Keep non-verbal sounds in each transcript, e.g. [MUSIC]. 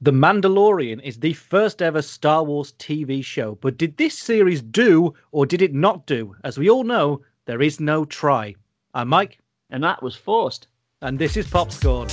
The Mandalorian is the first ever Star Wars TV show, but did this series do or did it not do? As we all know, there is no try. I'm Mike. And that was forced. And this is Popscorn.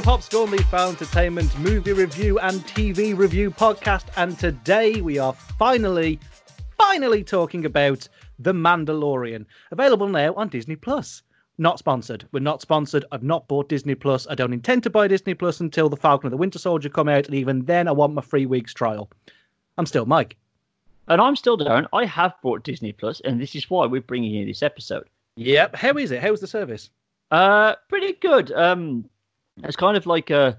Welcome to Popscorn, the Found Entertainment movie review and TV review podcast. And today we are finally, finally talking about The Mandalorian, available now on Disney Plus. Not sponsored. We're not sponsored. I've not bought Disney Plus. I don't intend to buy Disney Plus until The Falcon and the Winter Soldier come out, and even then, I want my three weeks trial. I'm still Mike. And I'm still Darren. I have bought Disney Plus, and this is why we're bringing you this episode. Yep. How is it? How's the service? Uh, pretty good. Um, it's kind of like a.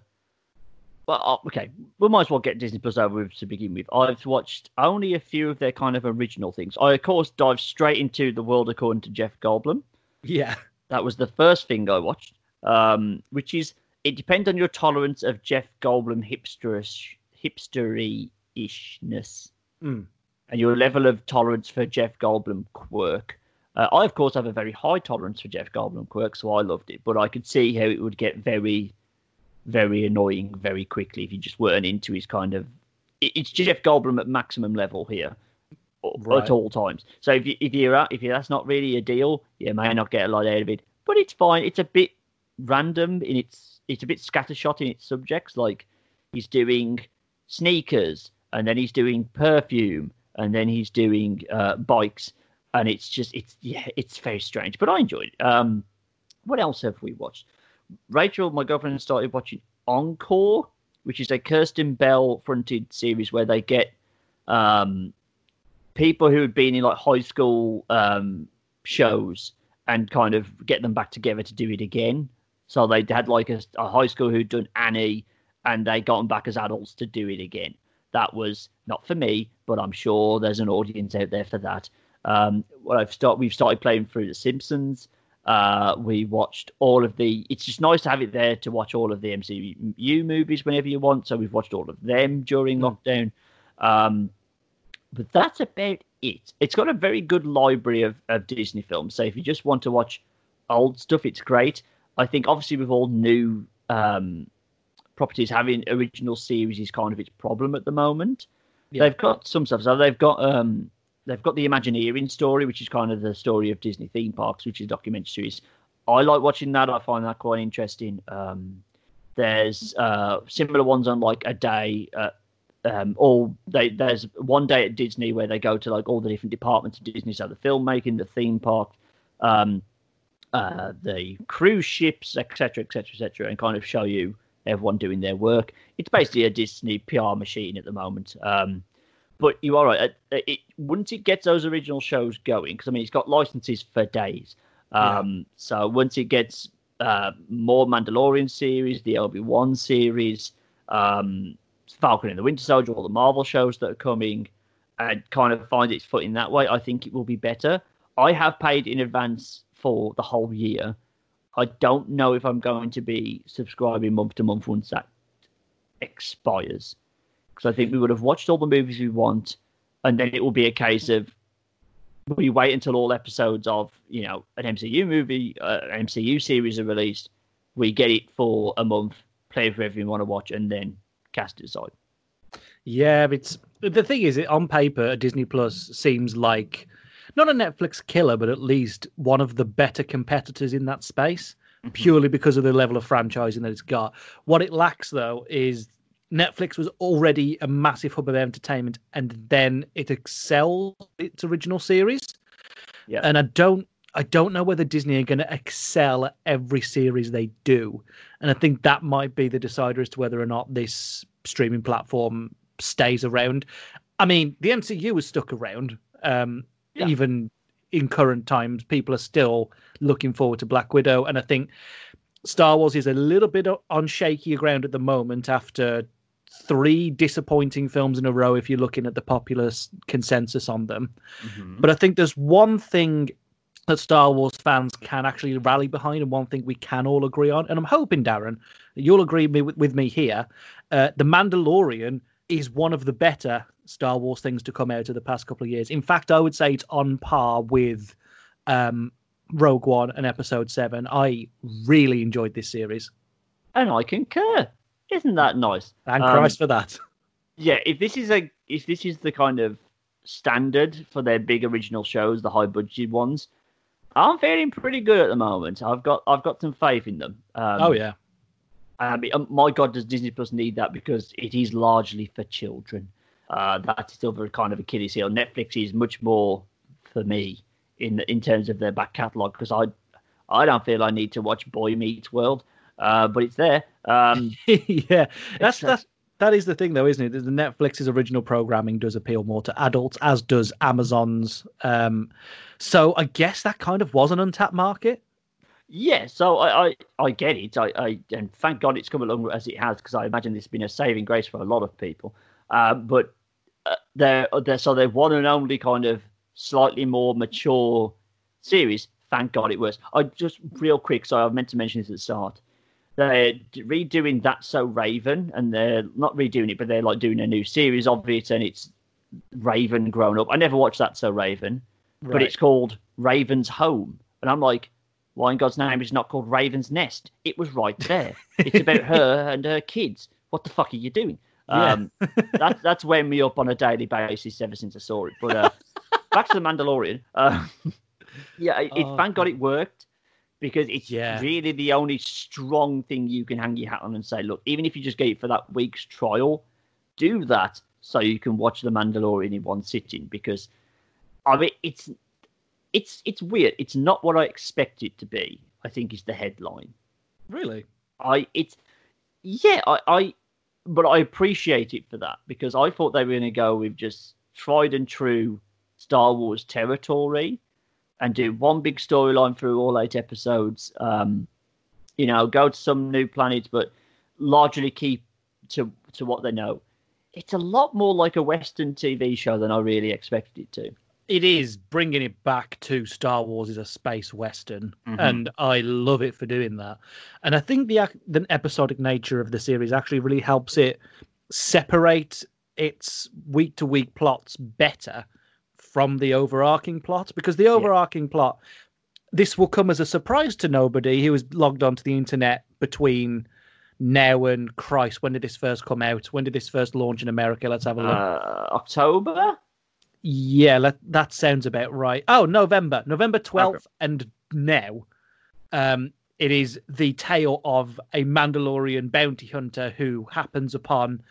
Well, uh, okay, we might as well get Disney Plus over with to begin with. I've watched only a few of their kind of original things. I, of course, dive straight into The World According to Jeff Goldblum. Yeah. That was the first thing I watched, um, which is it depends on your tolerance of Jeff Goldblum hipsterish, hipstery-ishness Mm. and your level of tolerance for Jeff Goldblum quirk. Uh, I, of course, have a very high tolerance for Jeff Goldblum quirks, so I loved it. But I could see how it would get very, very annoying very quickly if you just weren't into his kind of. it- It's Jeff Goldblum at maximum level here, Right. at all times. So if you, if you're at, if you, that's not really a deal, you may not get a lot out of it. But it's fine. It's a bit random in its. It's a bit scattershot in its subjects. Like he's doing sneakers, and then he's doing perfume, and then he's doing uh, bikes, and it's just it's yeah, it's very strange. But I enjoyed it. Um, what else have we watched? Rachel, my girlfriend, started watching Encore, which is a Kristen Bell fronted series where they get um, people who had been in like high school um, shows and kind of get them back together to do it again. So they had like a, a high school who'd done Annie, and they got them back as adults to do it again. That was not for me, but I'm sure there's an audience out there for that. Um, what I've start, we've started playing through The Simpsons. Uh, we watched all of the. It's just nice to have it there to watch all of the MCU movies whenever you want. So we've watched all of them during lockdown. Um, but that's about it. It's got a very good library of, of Disney films. So if you just want to watch old stuff, it's great. I think obviously with all new um, properties having original series is kind of its problem at the moment. Yeah. They've got some stuff. So they've got um, they've got the Imagineering story, which is kind of the story of Disney theme parks, which is a documentary series. I like watching that. I find that quite interesting. Um, there's uh, similar ones on like a day. Um, all they there's one day at Disney where they go to like all the different departments of Disney, so the filmmaking, the theme park, um, uh, the cruise ships, etc., etc., etc., and kind of show you everyone doing their work. It's basically a Disney PR machine at the moment. Um, but you are right. uh, It, it, once it gets those original shows going, because I mean, it's got licenses for days. Um, So once it gets uh, more Mandalorian series, the Obi Wan series, um, Falcon and the Winter Soldier, all the Marvel shows that are coming, and kind of find its footing that way, I think it will be better. I have paid in advance for the whole year. I don't know if I'm going to be subscribing month to month once that expires. Because I think we would have watched all the movies we want, and then it will be a case of we wait until all episodes of you know an MCU movie, uh, an MCU series are released. We get it for a month, play it for everyone want to watch, and then cast it aside. Yeah, it's the thing is, on paper, Disney Plus seems like not a Netflix killer, but at least one of the better competitors in that space, purely because of the level of franchising that it's got. What it lacks, though, is Netflix was already a massive hub of entertainment, and then it excelled its original series. Yeah. And I don't, I don't know whether Disney are going to excel at every series they do, and I think that might be the decider as to whether or not this streaming platform stays around. I mean, the MCU was stuck around. Um, Yeah. Even in current times, people are still looking forward to Black Widow, and I think Star Wars is a little bit on shakier ground at the moment after three disappointing films in a row if you're looking at the popular consensus on them. Mm-hmm. But I think there's one thing that Star Wars fans can actually rally behind and one thing we can all agree on. And I'm hoping, Darren, that you'll agree with, with me here. Uh, the Mandalorian is one of the better Star Wars things to come out of the past couple of years. In fact, I would say it's on par with um, Rogue One and Episode 7. I really enjoyed this series. And I concur. Isn't that nice? Thank um, Christ for that. [LAUGHS] Yeah, if this is a if this is the kind of standard for their big original shows, the high budget ones, I'm feeling pretty good at the moment. I've got I've got some faith in them. Um, oh yeah. I mean, um, my God, does Disney Plus need that because it is largely for children. Uh, that's still very kind of Achilles heel. Netflix is much more for me in in terms of their back catalogue because I I don't feel I need to watch Boy Meets World, uh, but it's there. Um, [LAUGHS] yeah, that's that's that is the thing, though, isn't it? The Netflix's original programming does appeal more to adults, as does Amazon's. Um, so I guess that kind of was an untapped market. Yeah, so I I, I get it. I, I and thank God it's come along as it has because I imagine this has been a saving grace for a lot of people. Uh, but uh, they're, they're so they're one and only kind of slightly more mature series. Thank God it was. I just real quick. So I meant to mention this at the start they're redoing That So Raven, and they're not redoing it, but they're like doing a new series of it, and it's Raven grown up. I never watched That So Raven, right. but it's called Raven's Home, and I'm like, why in God's name is not called Raven's Nest? It was right there. it's about her [LAUGHS] and her kids. What the fuck are you doing? Yeah. Um, that, that's weighing me up on a daily basis ever since I saw it. But uh, [LAUGHS] back to the Mandalorian. Uh, [LAUGHS] yeah, it, oh, thank God it worked because it's yeah. really the only strong thing you can hang your hat on and say, look, even if you just get it for that week's trial, do that so you can watch The Mandalorian in one sitting because I mean it's it's it's weird. It's not what I expect it to be. I think is the headline. Really? I it's yeah, I, I but I appreciate it for that because I thought they were going to go with just tried and true Star Wars territory and do one big storyline through all eight episodes. Um, you know, go to some new planets, but largely keep to to what they know. It's a lot more like a Western TV show than I really expected it to. It is bringing it back to Star Wars is a space western, mm-hmm. and I love it for doing that. And I think the the episodic nature of the series actually really helps it separate its week to week plots better from the overarching plot because the overarching yeah. plot this will come as a surprise to nobody who has logged onto the internet between now and Christ. When did this first come out? When did this first launch in America? Let's have a look. Uh, October. Yeah, let, that sounds about right. Oh, November, November twelfth, okay. and now, um, it is the tale of a Mandalorian bounty hunter who happens upon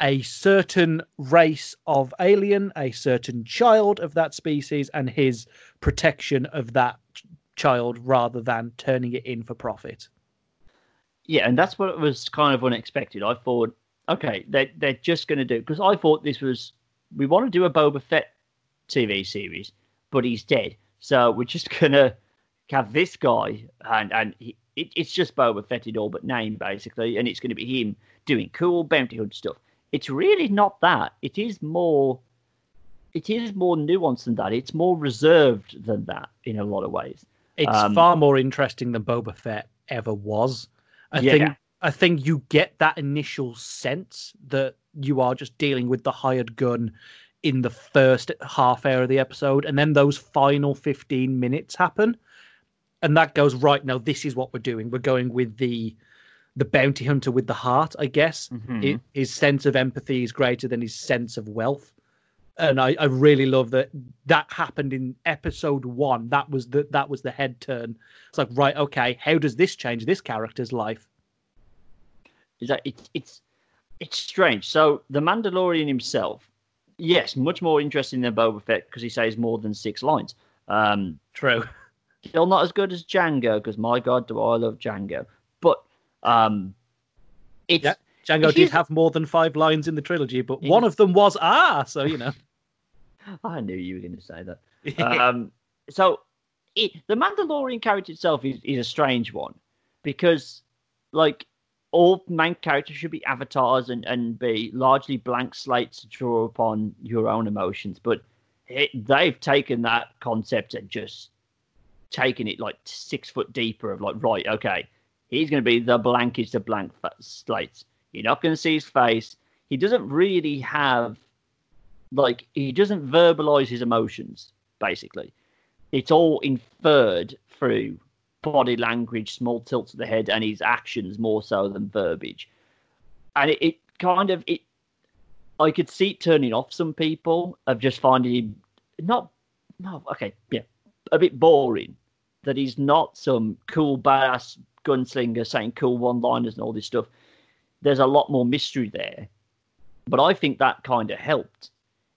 a certain race of alien, a certain child of that species, and his protection of that child rather than turning it in for profit. Yeah, and that's what was kind of unexpected. I thought, okay, they're, they're just going to do because I thought this was we want to do a Boba Fett TV series, but he's dead, so we're just [LAUGHS] going to have this guy, and and he, it, it's just Boba Fett in all but name basically, and it's going to be him doing cool bounty hunt stuff it's really not that. It is more it is more nuanced than that. It's more reserved than that in a lot of ways. It's um, far more interesting than Boba Fett ever was. I yeah. think I think you get that initial sense that you are just dealing with the hired gun in the first half hour of the episode, and then those final fifteen minutes happen, and that goes right. Now this is what we're doing. We're going with the the bounty hunter with the heart, I guess. Mm-hmm. It, his sense of empathy is greater than his sense of wealth. And I, I really love that that happened in episode one. That was the that was the head turn. It's like, right, okay, how does this change this character's life? Is that it's it's it's strange. So the Mandalorian himself, yes, much more interesting than Boba Fett because he says more than six lines. Um, True. Still not as good as Jango because my God, do I love Jango. Um, it's yeah, Jango did have more than five lines in the trilogy, but one of them was ah, so you know. [LAUGHS] I knew you were going to say that. [LAUGHS] um, so it, the Mandalorian character itself is, is a strange one because, like, all main characters should be avatars and, and be largely blank slates to draw upon your own emotions. But it, they've taken that concept and just taken it like six foot deeper of like, right, okay, he's going to be the blankest of blank slates. You're not going to see his face. He doesn't really have, like, he doesn't verbalize his emotions, basically. It's all inferred through body language, small tilts of the head, and his actions more so than verbiage. And it, it kind of, it, I could see it turning off some people of just finding him not, no, okay, yeah, a bit boring. That he's not some cool badass gunslinger saying cool one-liners and all this stuff. There's a lot more mystery there, but I think that kind of helped.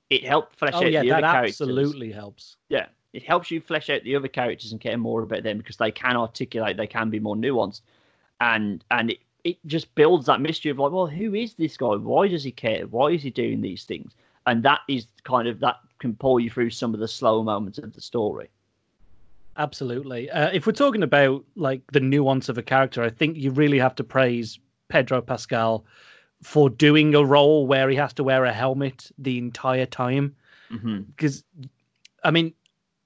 It helped flesh oh, out yeah, the other characters. Absolutely helps. Yeah, it helps you flesh out the other characters and care more about them because they can articulate, they can be more nuanced, and and it it just builds that mystery of like, well, who is this guy? Why does he care? Why is he doing these things? And that is kind of that can pull you through some of the slow moments of the story. Absolutely. Uh, if we're talking about like the nuance of a character, I think you really have to praise Pedro Pascal for doing a role where he has to wear a helmet the entire time. Because, mm-hmm. I mean,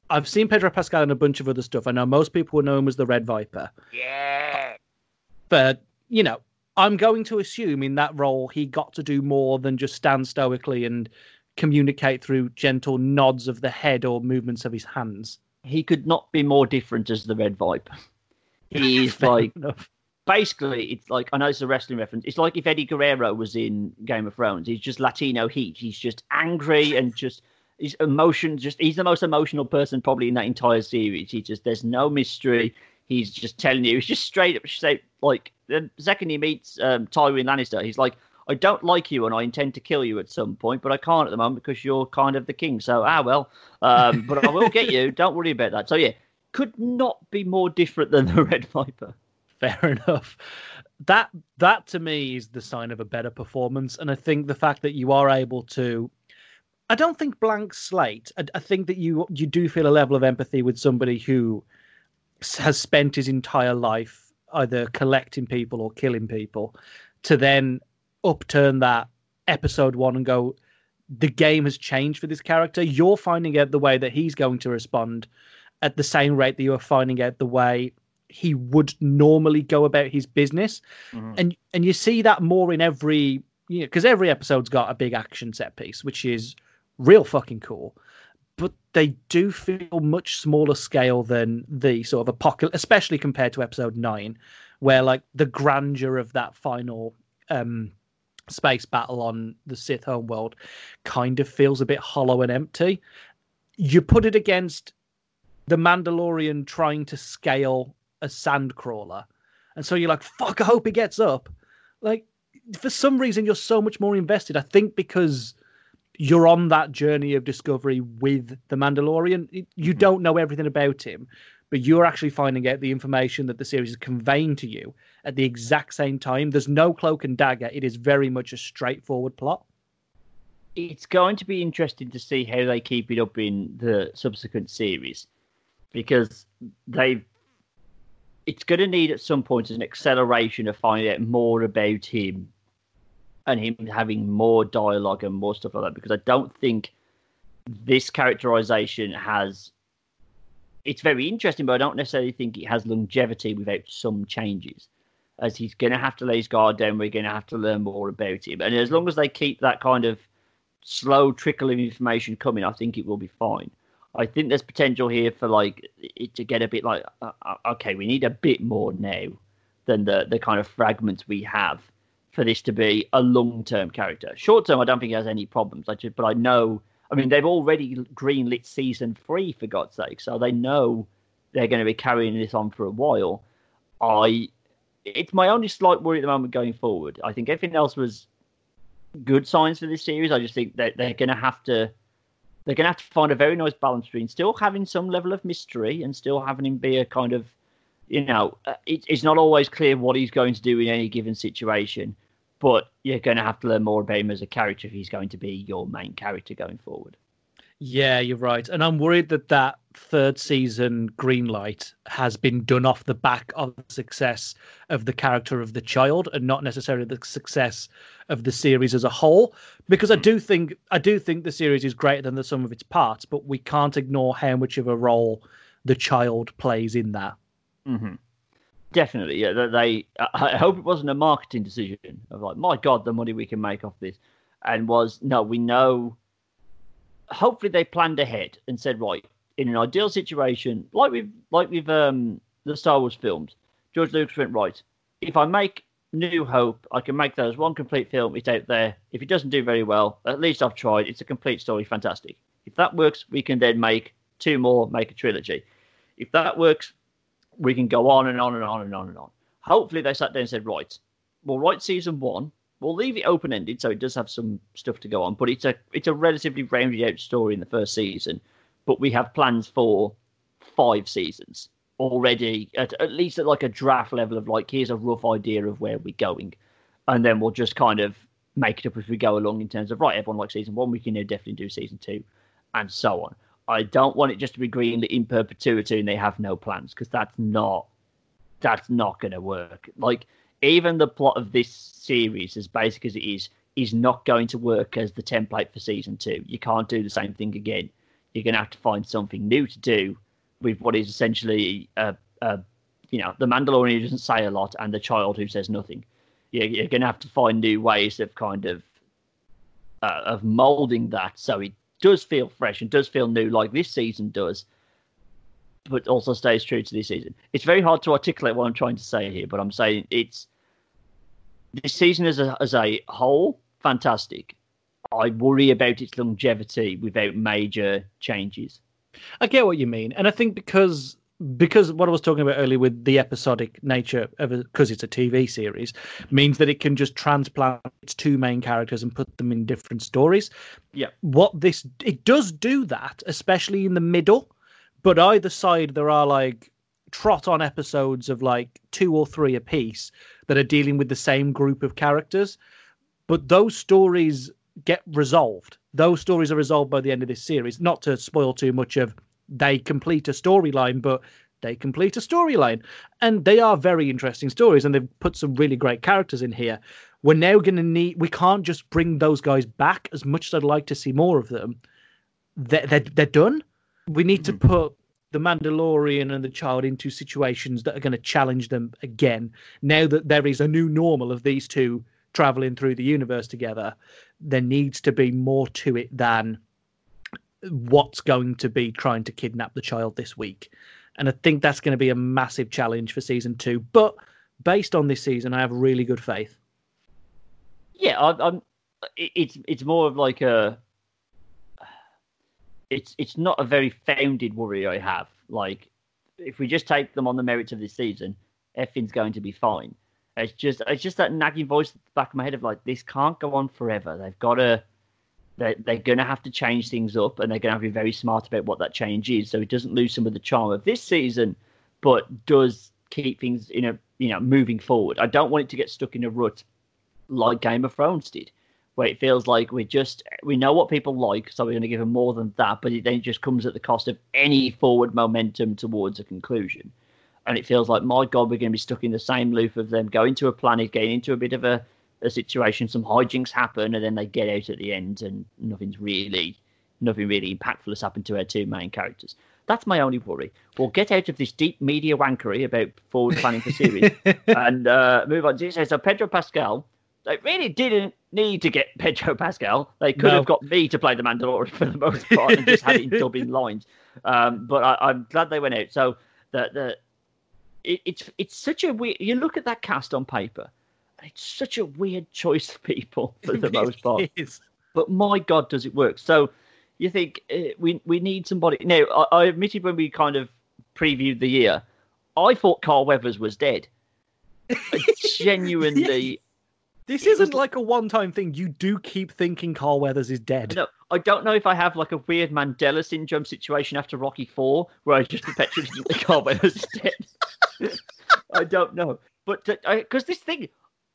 I've seen Pedro Pascal in a bunch of other stuff. I know most people know him as the Red Viper. Yeah. But, you know, I'm going to assume in that role he got to do more than just stand stoically and communicate through gentle nods of the head or movements of his hands he could not be more different as the Red Viper. He's [LAUGHS] like enough. basically it's like I know it's a wrestling reference. It's like if Eddie Guerrero was in Game of Thrones. He's just Latino heat. He's just angry and just his emotions. Just he's the most emotional person probably in that entire series. He just there's no mystery. He's just telling you. He's just straight up say like the second he meets um, Tywin Lannister, he's like, I don't like you and I intend to kill you at some point, but I can't at the moment because you're kind of the king. So, ah, well, um, [LAUGHS] but I will get you. Don't worry about that. So, yeah, could not be more different than the [LAUGHS] Red Viper. Fair enough. That that to me is the sign of a better performance, and I think the fact that you are able to, I don't think blank slate. I, I think that you you do feel a level of empathy with somebody who has spent his entire life either collecting people or killing people, to then upturn that episode one and go, the game has changed for this character. You're finding out the way that he's going to respond at the same rate that you're finding out the way he would normally go about his business. Mm-hmm. And and you see that more in every you know, because every episode's got a big action set piece, which is real fucking cool. But they do feel much smaller scale than the sort of apocalypse, especially compared to episode nine, where like the grandeur of that final um space battle on the Sith homeworld kind of feels a bit hollow and empty. You put it against the Mandalorian trying to scale a sandcrawler. And so you're like, fuck, I hope he gets up. Like, for some reason, you're so much more invested. I think because you're on that journey of discovery with the Mandalorian. You mm-hmm. don't know everything about him, but you're actually finding out the information that the series is conveying to you at the exact same time. There's no cloak and dagger. It is very much a straightforward plot. It's going to be interesting to see how they keep it up in the subsequent series because they it's going to need at some point an acceleration of finding out more about him and him having more dialogue and more stuff like that because I don't think this characterization has it's very interesting, but I don't necessarily think it has longevity without some changes. As he's going to have to lay his guard down, we're going to have to learn more about him. And as long as they keep that kind of slow trickle of information coming, I think it will be fine. I think there's potential here for like it to get a bit like, uh, uh okay, we need a bit more now than the the kind of fragments we have for this to be a long term character. Short term, I don't think he has any problems. I just, but I know I mean, they've already greenlit season three for God's sake, so they know they're going to be carrying this on for a while. I, it's my only slight worry at the moment going forward. I think everything else was good signs for this series. I just think that they're going to have to, they're going to have to find a very nice balance between still having some level of mystery and still having him be a kind of, you know, uh, it, it's not always clear what he's going to do in any given situation but you're going to have to learn more about him as a character if he's going to be your main character going forward. Yeah, you're right. And I'm worried that that third season green light has been done off the back of the success of the character of the child and not necessarily the success of the series as a whole because I do think I do think the series is greater than the sum of its parts, but we can't ignore how much of a role the child plays in that. Mm-hmm. Definitely, yeah. They, I hope it wasn't a marketing decision of like, my God, the money we can make off this, and was no, we know. Hopefully, they planned ahead and said, right, in an ideal situation, like we've like we've um the Star Wars films, George Lucas went right. If I make New Hope, I can make that as one complete film. It's out there. If it doesn't do very well, at least I've tried. It's a complete story, fantastic. If that works, we can then make two more, make a trilogy. If that works, we can go on and on and on and on and on. Hopefully, they sat down and said, right, we'll write season one. We'll leave it open ended, so it does have some stuff to go on. But it's a it's a relatively rounded out story in the first season. But we have plans for five seasons already, at, at least at like a draft level of like, here's a rough idea of where we're going, and then we'll just kind of make it up as we go along in terms of right, everyone likes season one, we can definitely do season two, and so on. I don't want it just to be greenlit in perpetuity and they have no plans because that's not that's not going to work. Like even the plot of this series, as basic as it is, is not going to work as the template for season two. You can't do the same thing again. You're going to have to find something new to do with what is essentially a, a you know, the Mandalorian who doesn't say a lot and the child who says nothing. You're, you're going to have to find new ways of kind of uh, of molding that so it does feel fresh and does feel new, like this season does, but also stays true to this season. It's very hard to articulate what I'm trying to say here, but I'm saying it's this season as a as a whole fantastic. I worry about its longevity without major changes. I get what you mean, and I think because because what I was talking about earlier with the episodic nature of it, because it's a TV series, means that it can just transplant its two main characters and put them in different stories. Yeah. What this it does do that, especially in the middle, but either side there are like trot on episodes of like two or three a piece that are dealing with the same group of characters, but those stories get resolved. Those stories are resolved by the end of this series. Not to spoil too much of they complete a storyline, but they complete a storyline. And they are very interesting stories, and they've put some really great characters in here. We're now going to need, we can't just bring those guys back as much as I'd like to see more of them. They're, they're, they're done. We need to hmm. put the Mandalorian and the child into situations that are going to challenge them again. Now that there is a new normal of these two traveling through the universe together, there needs to be more to it than what's going to be trying to kidnap the child this week. And I think that's going to be a massive challenge for season two. But based on this season, I have really good faith. Yeah, I, am It's it's more of like a. It's it's not a very founded worry I have. Like, if we just take them on the merits of this season, everything's going to be fine. It's just it's just that nagging voice at the back of my head of like this can't go on forever. They've got to they're, they're going to have to change things up and they're going to have to be very smart about what that change is. So it doesn't lose some of the charm of this season but does keep things in a you know moving forward. I don't want it to get stuck in a rut like game of thrones did where it feels like we just we know what people like so we're going to give them more than that but it then just comes at the cost of any forward momentum towards a conclusion. And it feels like my god we're going to be stuck in the same loop of them going to a planet getting into a bit of a a situation, some hijinks happen, and then they get out at the end, and nothing's really, nothing really impactful has happened to our two main characters. That's my only worry. We'll get out of this deep media wankery about forward planning for series [LAUGHS] and uh, move on. So Pedro Pascal, they really didn't need to get Pedro Pascal. They could no. have got me to play the Mandalorian for the most part and just had him [LAUGHS] dubbing lines. Um, but I, am glad they went out. So the the it, it's it's such a weird. You look at that cast on paper, it's such a weird choice of people [LAUGHS] for the most part. Is. But my God, does it work? So you think uh, we we need somebody? Now, I, I admitted when we kind of previewed the year, I thought Carl Weathers was dead. [LAUGHS] genuinely. This isn't was... like a one-time thing. You do keep thinking Carl Weathers is dead. No, I don't know if I have like a weird Mandela syndrome situation after Rocky Four, where I just [LAUGHS] perpetually think Carl Weathers is dead. I don't know, but because uh, this thing,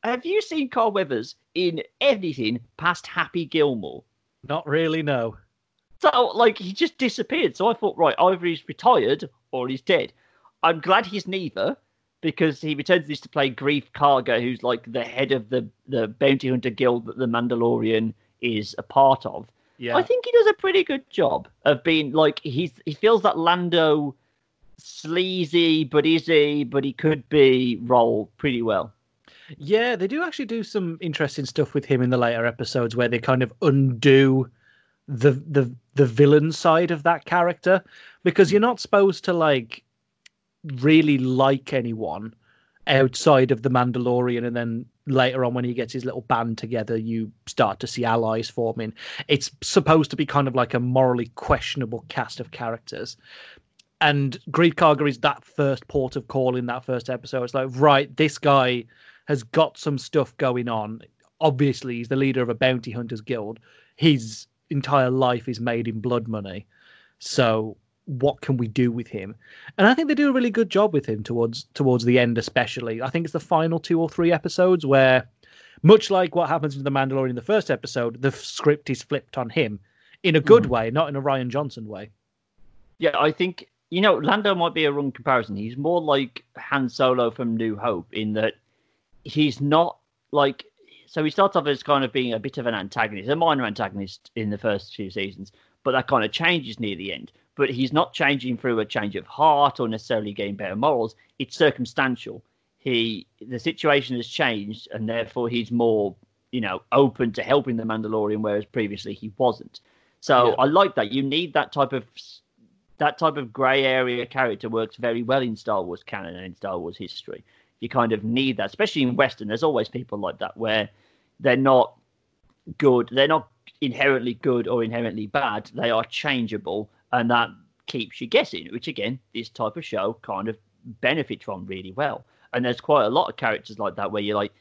have you seen Carl Weathers in anything past Happy Gilmore? Not really, no. So, like, he just disappeared. So I thought, right, either he's retired or he's dead. I'm glad he's neither because he returns this to play Greef Karga, who's like the head of the, the bounty hunter guild that the Mandalorian is a part of. Yeah. I think he does a pretty good job of being like he's he feels that Lando sleazy, but easy? But he could be role pretty well. Yeah, they do actually do some interesting stuff with him in the later episodes where they kind of undo the the the villain side of that character because you're not supposed to like really like anyone outside of the Mandalorian and then later on when he gets his little band together you start to see allies forming. It's supposed to be kind of like a morally questionable cast of characters. And Greef Karga is that first port of call in that first episode. It's like right this guy has got some stuff going on obviously he's the leader of a bounty hunters guild his entire life is made in blood money so what can we do with him? And I think they do a really good job with him towards towards the end, especially. I think it's the final two or three episodes where, much like what happens in the Mandalorian in the first episode, the script is flipped on him in a good mm. way, not in a Rian Johnson way. Yeah, I think you know Lando might be a wrong comparison. He's more like Han Solo from New Hope in that he's not like. So he starts off as kind of being a bit of an antagonist, a minor antagonist in the first few seasons, but that kind of changes near the end but he's not changing through a change of heart or necessarily getting better morals. It's circumstantial. He the situation has changed, and therefore he's more, you know, open to helping the Mandalorian, whereas previously he wasn't. So yeah. I like that. You need that type of that type of grey area character works very well in Star Wars canon and in Star Wars history. You kind of need that, especially in Western. There's always people like that where they're not good. They're not inherently good or inherently bad. They are changeable and that keeps you guessing, which again, this type of show kind of benefits from really well. And there's quite a lot of characters like that where you're like,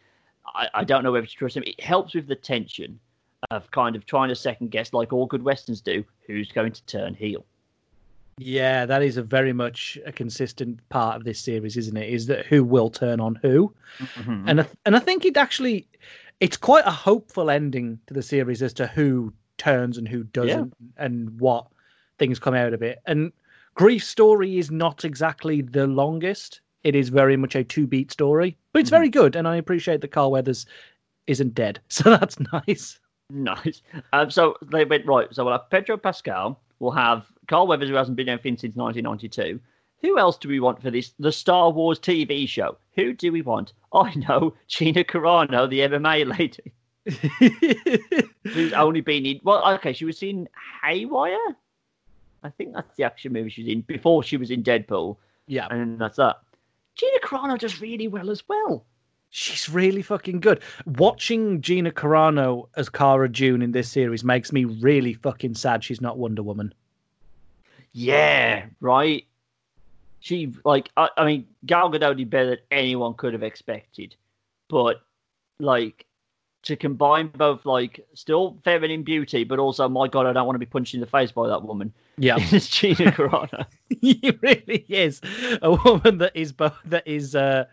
I, I don't know whether to trust him. It helps with the tension of kind of trying to second guess, like all good westerns do, who's going to turn heel. Yeah, that is a very much a consistent part of this series, isn't it? Is that who will turn on who, mm-hmm. and I, and I think it actually, it's quite a hopeful ending to the series as to who turns and who doesn't, yeah. and what things come out of it. And Greef story is not exactly the longest. It is very much a two beat story, but it's mm very good. And I appreciate that Carl Weathers isn't dead. [LAUGHS] So that's nice. Nice. Um, so they went, right. So we'll have Pedro Pascal. We'll have Carl Weathers, who hasn't been anything since 1992. Who else do we want for this? The Star Wars TV show. Who do we want? I know [LAUGHS] Gina Carano, the MMA lady. [LAUGHS] who's only been in well okay she was in haywire I think that's the action movie she was in before she was in Deadpool. Yeah. And that's that. Gina Carano does really well as well. She's really fucking good. Watching Gina Carano as Cara Dune in this series makes me really fucking sad she's not Wonder Woman. Yeah, right. She like I, I mean Gal Gadot did better than anyone could have expected, but like to combine both like still feminine beauty, but also my god, I don't want to be punched in the face by that woman. Yeah, [LAUGHS] it's Gina Carano. [LAUGHS] he really is a woman that is both that is uh,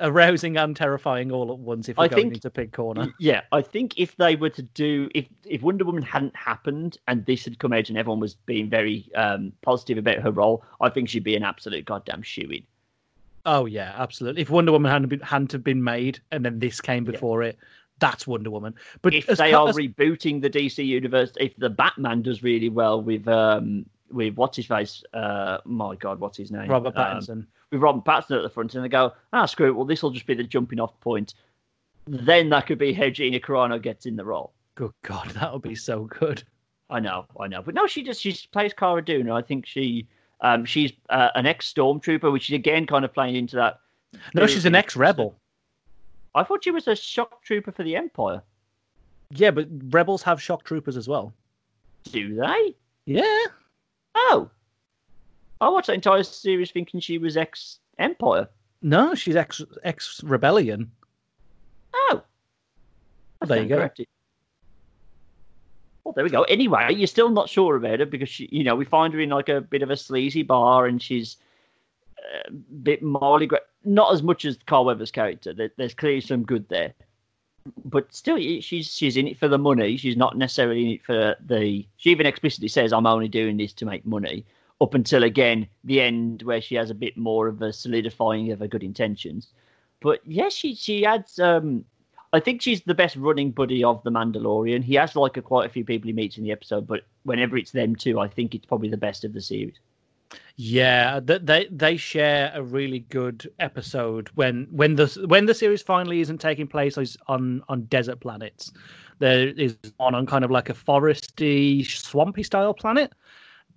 arousing and terrifying all at once. If we're I going think, into pig corner, yeah, I think if they were to do if if Wonder Woman hadn't happened and this had come out and everyone was being very um, positive about her role, I think she'd be an absolute goddamn shoe in. Oh yeah, absolutely. If Wonder Woman hadn't been hadn't have been made and then this came before yeah. it, that's Wonder Woman. But if they are as... rebooting the DC universe, if the Batman does really well with um with what's his face, uh my god, what's his name, Robert um, Pattinson, um, with Robert Pattinson at the front, and they go, ah, screw it, well this will just be the jumping off point. Then that could be how Gina Carano gets in the role. Good God, that would be so good. I know, I know, but no, she just she plays Cara Dune. I think she um she's uh, an ex stormtrooper, which is again kind of playing into that. No, she's an ex rebel. I thought she was a shock trooper for the Empire. Yeah, but rebels have shock troopers as well. Do they? Yeah. Oh. I watched that entire series thinking she was ex Empire. No, she's ex ex rebellion. Oh. Well, there you go. Corrected. Well, there we go. Anyway, you're still not sure about her because she, you know, we find her in like a bit of a sleazy bar, and she's a bit morally great not as much as Carl Weathers' character. There's clearly some good there, but still, she's she's in it for the money. She's not necessarily in it for the. She even explicitly says, "I'm only doing this to make money." Up until again the end, where she has a bit more of a solidifying of her good intentions. But yes, she she adds. Um, I think she's the best running buddy of the Mandalorian. He has like a, quite a few people he meets in the episode, but whenever it's them two, I think it's probably the best of the series. Yeah, they they share a really good episode when when the when the series finally isn't taking place on on desert planets. There is one on kind of like a foresty, swampy style planet,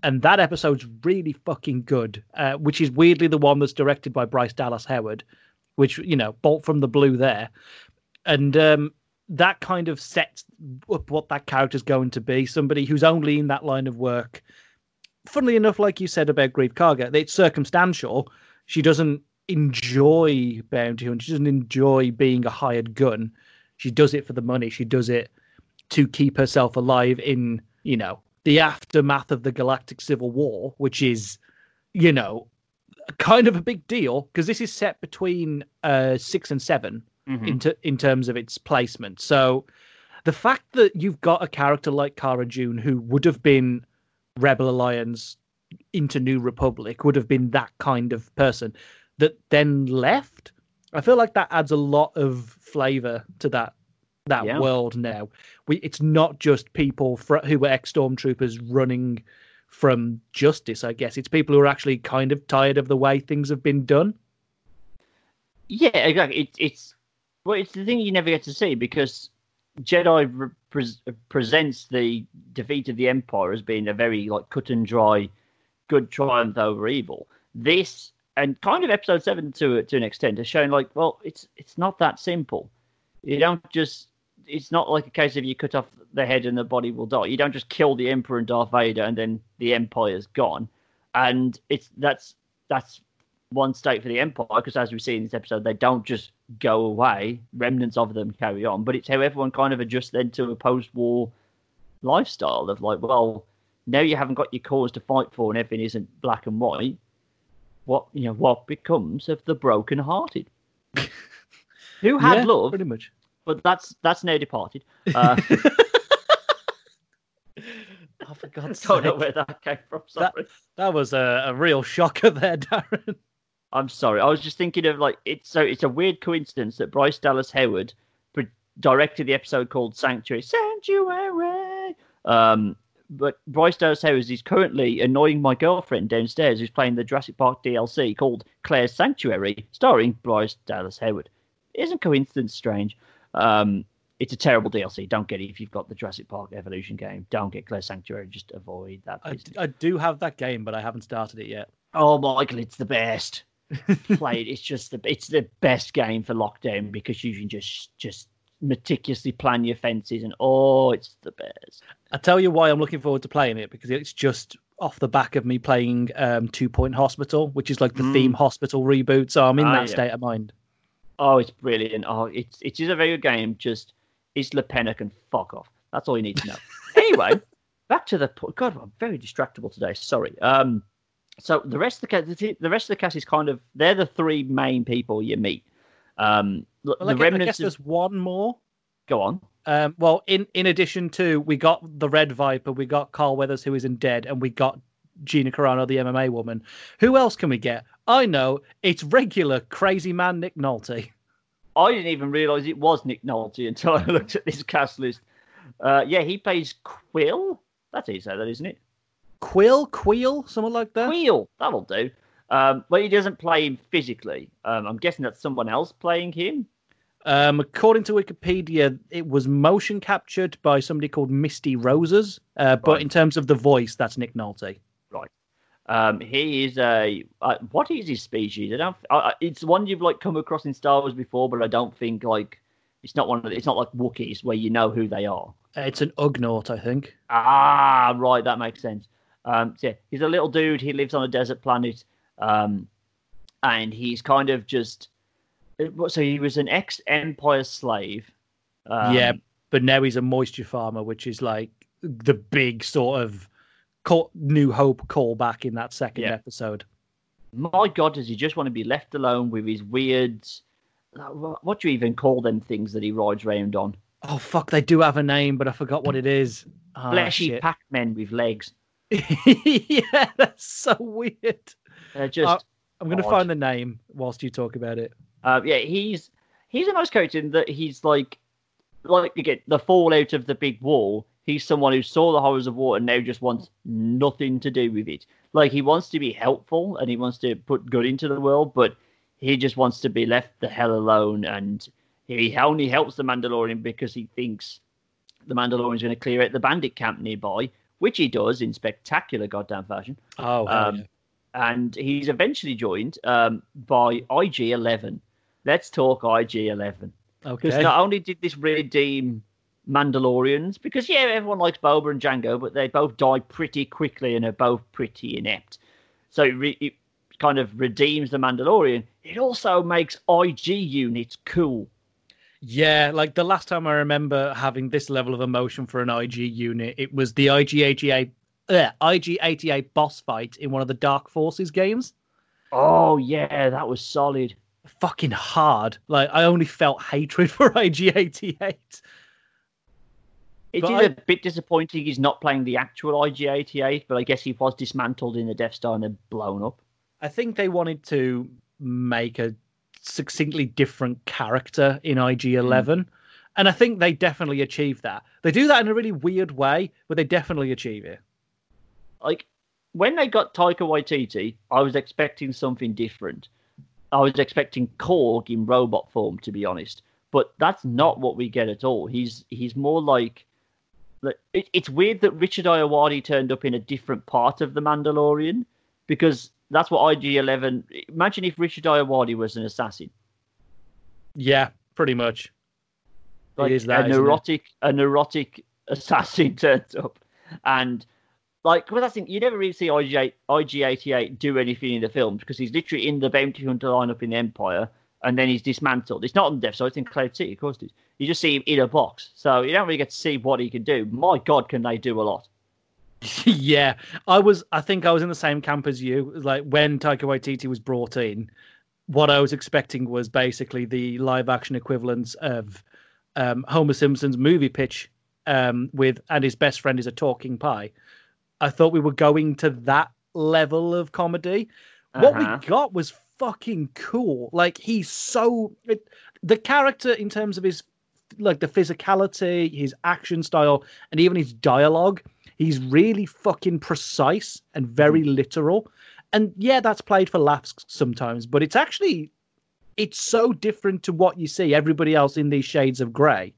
and that episode's really fucking good. Uh, which is weirdly the one that's directed by Bryce Dallas Howard, which you know, bolt from the blue there, and um, that kind of sets up what that character's going to be. Somebody who's only in that line of work funnily enough, like you said about Greef Karga, it's circumstantial. She doesn't enjoy bounty and she doesn't enjoy being a hired gun. She does it for the money. She does it to keep herself alive in, you know, the aftermath of the Galactic Civil War, which is, you know, kind of a big deal because this is set between uh, six and 7 mm-hmm. in, t- in terms of its placement. So the fact that you've got a character like Cara Dune who would have been Rebel Alliance into New Republic would have been that kind of person that then left. I feel like that adds a lot of flavor to that that yeah. world now. We it's not just people fr- who were ex stormtroopers running from justice. I guess it's people who are actually kind of tired of the way things have been done. Yeah, exactly. It, it's well, it's the thing you never get to see because Jedi presents the defeat of the Empire as being a very like cut and dry, good triumph over evil. This and kind of Episode Seven to to an extent has shown like, well, it's it's not that simple. You don't just. It's not like a case of you cut off the head and the body will die. You don't just kill the Emperor and Darth Vader and then the Empire's gone. And it's that's that's one state for the Empire because, as we see in this episode, they don't just go away. Remnants of them carry on, but it's how everyone kind of adjusts then to a post-war lifestyle of like, well, now you haven't got your cause to fight for, and everything isn't black and white. What you know, what becomes of the broken-hearted? [LAUGHS] Who had yeah, love, pretty much, but that's that's now departed. [LAUGHS] Uh, Oh, for God's Don't know where that came from. Sorry. That, that was a, a real shocker there, [LAUGHS] Darren. I'm sorry. I was just thinking of like it's so it's a weird coincidence that Bryce Dallas Howard directed the episode called Sanctuary. Sanctuary. Um, but Bryce Dallas Howard is currently annoying my girlfriend downstairs, who's playing the Jurassic Park DLC called Claire's Sanctuary, starring Bryce Dallas Howard. Isn't coincidence strange? Um, it's a terrible DLC. Don't get it if you've got the Jurassic Park Evolution game. Don't get Claire Sanctuary. Just avoid that. I, I, do have that game, but I haven't started it yet. Oh, Michael, it's the best. [LAUGHS] Play it. It's just the it's the best game for lockdown because you can just just meticulously plan your fences and oh, it's the best. I tell you why I'm looking forward to playing it because it's just off the back of me playing um, Two Point Hospital, which is like the mm. theme hospital reboot. So I'm in ah, that yeah. state of mind. Oh, it's brilliant. Oh, it's it is a very good game. Just Isla Pena can fuck off. That's all you need to know. [LAUGHS] anyway, back to the God. I'm very distractible today. Sorry. Um, so the rest of the cast, the rest of the cast is kind of they're the three main people you meet. Um, well, the I, remnants I guess there's one more. Go on. Um, well, in in addition to we got the Red Viper, we got Carl Weathers who is in dead, and we got Gina Carano, the MMA woman. Who else can we get? I know it's regular crazy man Nick Nolte. I didn't even realise it was Nick Nolte until I [LAUGHS] looked at this cast list. Uh, yeah, he plays Quill. That's how you say that, isn't it? Quill, Quill, something like that. Quill, that'll do. Um, but he doesn't play him physically. Um, I'm guessing that's someone else playing him. Um, according to Wikipedia, it was motion captured by somebody called Misty Rosas. Uh, but right. in terms of the voice, that's Nick Nolte. Right. Um, he is a uh, what is his species? I don't. Uh, it's one you've like come across in Star Wars before, but I don't think like it's not one of the, it's not like Wookiees where you know who they are. It's an Ugnaught, I think. Ah, right, that makes sense. Um, so yeah, he's a little dude. He lives on a desert planet, um, and he's kind of just. So he was an ex-Empire slave. Um, yeah, but now he's a moisture farmer, which is like the big sort of call, New Hope callback in that second yeah. episode. My God, does he just want to be left alone with his weird? What do you even call them things that he rides around on? Oh fuck, they do have a name, but I forgot what it is. Oh, Fleshy Pac-Men with legs. [LAUGHS] yeah, that's so weird. They're just. Uh, I'm going to find the name whilst you talk about it. Uh, yeah, he's he's a nice character in that he's like, like again, the fallout of the big wall. He's someone who saw the horrors of war and now just wants nothing to do with it. Like he wants to be helpful and he wants to put good into the world, but he just wants to be left the hell alone. And he only helps the Mandalorian because he thinks the Mandalorian is going to clear out the bandit camp nearby, which he does in spectacular goddamn fashion. Oh, um, yeah. and he's eventually joined um, by IG Eleven. Let's talk IG Eleven. Okay. Because not only did this redeem Mandalorians, because yeah, everyone likes Boba and Jango, but they both die pretty quickly and are both pretty inept. So it, re- it kind of redeems the Mandalorian. It also makes IG units cool. Yeah, like the last time I remember having this level of emotion for an IG unit, it was the IG-88 uh, IG-88 boss fight in one of the Dark Forces games. Oh yeah, that was solid. Fucking hard. Like I only felt hatred [LAUGHS] for IG-88. It But is I- a bit disappointing he's not playing the actual IG-88, but I guess he was dismantled in the Death Star and then blown up. I think they wanted to make a succinctly different character in IG11. And I think they definitely achieved that. They do that in a really weird way, but they definitely achieve it. like when they got Taika Waititi, I was expecting something different. I was expecting Korg in robot form, to be honest. But that's not what we get at all. He's he's more like, it, it's weird that Richard Ayoade turned up in a different part of the Mandalorian because that's what IG Eleven. Imagine if Richard Ayoade was an assassin, Yeah, pretty much. like it is that, a neurotic, a neurotic [LAUGHS] assassin turns up, and like, well, I think. You never really see IG IG88 do anything in the films because he's literally in the bounty hunter lineup in the Empire, and then he's dismantled. It's not on Death Star; it's in Cloud City, of course. It is. You just see him in a box, so you don't really get to see what he can do. My God, can they do a lot? [LAUGHS] yeah, I was. I think I was in the same camp as you. Like when Taika Waititi was brought in, what I was expecting was basically the live-action equivalents of um, Homer Simpson's movie pitch um, with, and his best friend is a talking pie. I thought we were going to that level of comedy. What Uh-huh. we got was fucking cool. Like he's so it, the character in terms of his like the physicality, his action style, and even his dialogue. He's really fucking precise and very hmm. literal. And yeah, that's played for laughs sometimes, but it's actually it's so different to what you see everybody else in these shades of grey.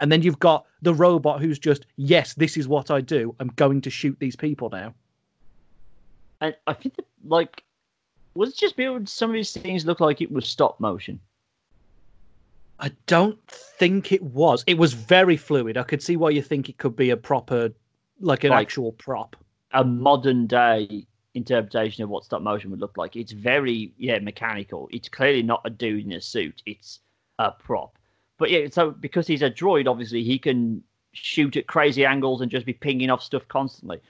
And then you've got the robot who's just, yes, this is what I do. I'm going to shoot these people now. And I think that, like, was it just build some of these things look like it was stop motion? I don't think it was. It was very fluid. I could see why you think it could be a proper, like an Like- actual prop. a modern day interpretation of what stop motion would look like. It's very yeah mechanical. It's clearly not a dude in a suit. It's a prop. But yeah, so because he's a droid, obviously he can shoot at crazy angles and just be pinging off stuff constantly.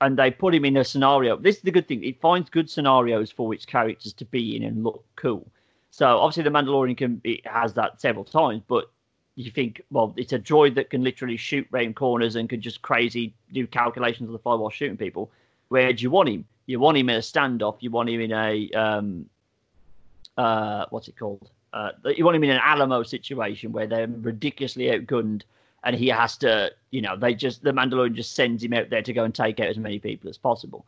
And they put him in a scenario. This is the good thing. It finds good scenarios for its characters to be in and look cool. So obviously the Mandalorian can it has that several times, but you think, well, it's a droid that can literally shoot round corners and can just crazy do calculations on the fly while shooting people. Where do you want him? You want him in a standoff. You want him in a um, uh, what's it called? Uh, you want him in an Alamo situation where they're ridiculously outgunned, and he has to, you know, they just the Mandalorian just sends him out there to go and take out as many people as possible.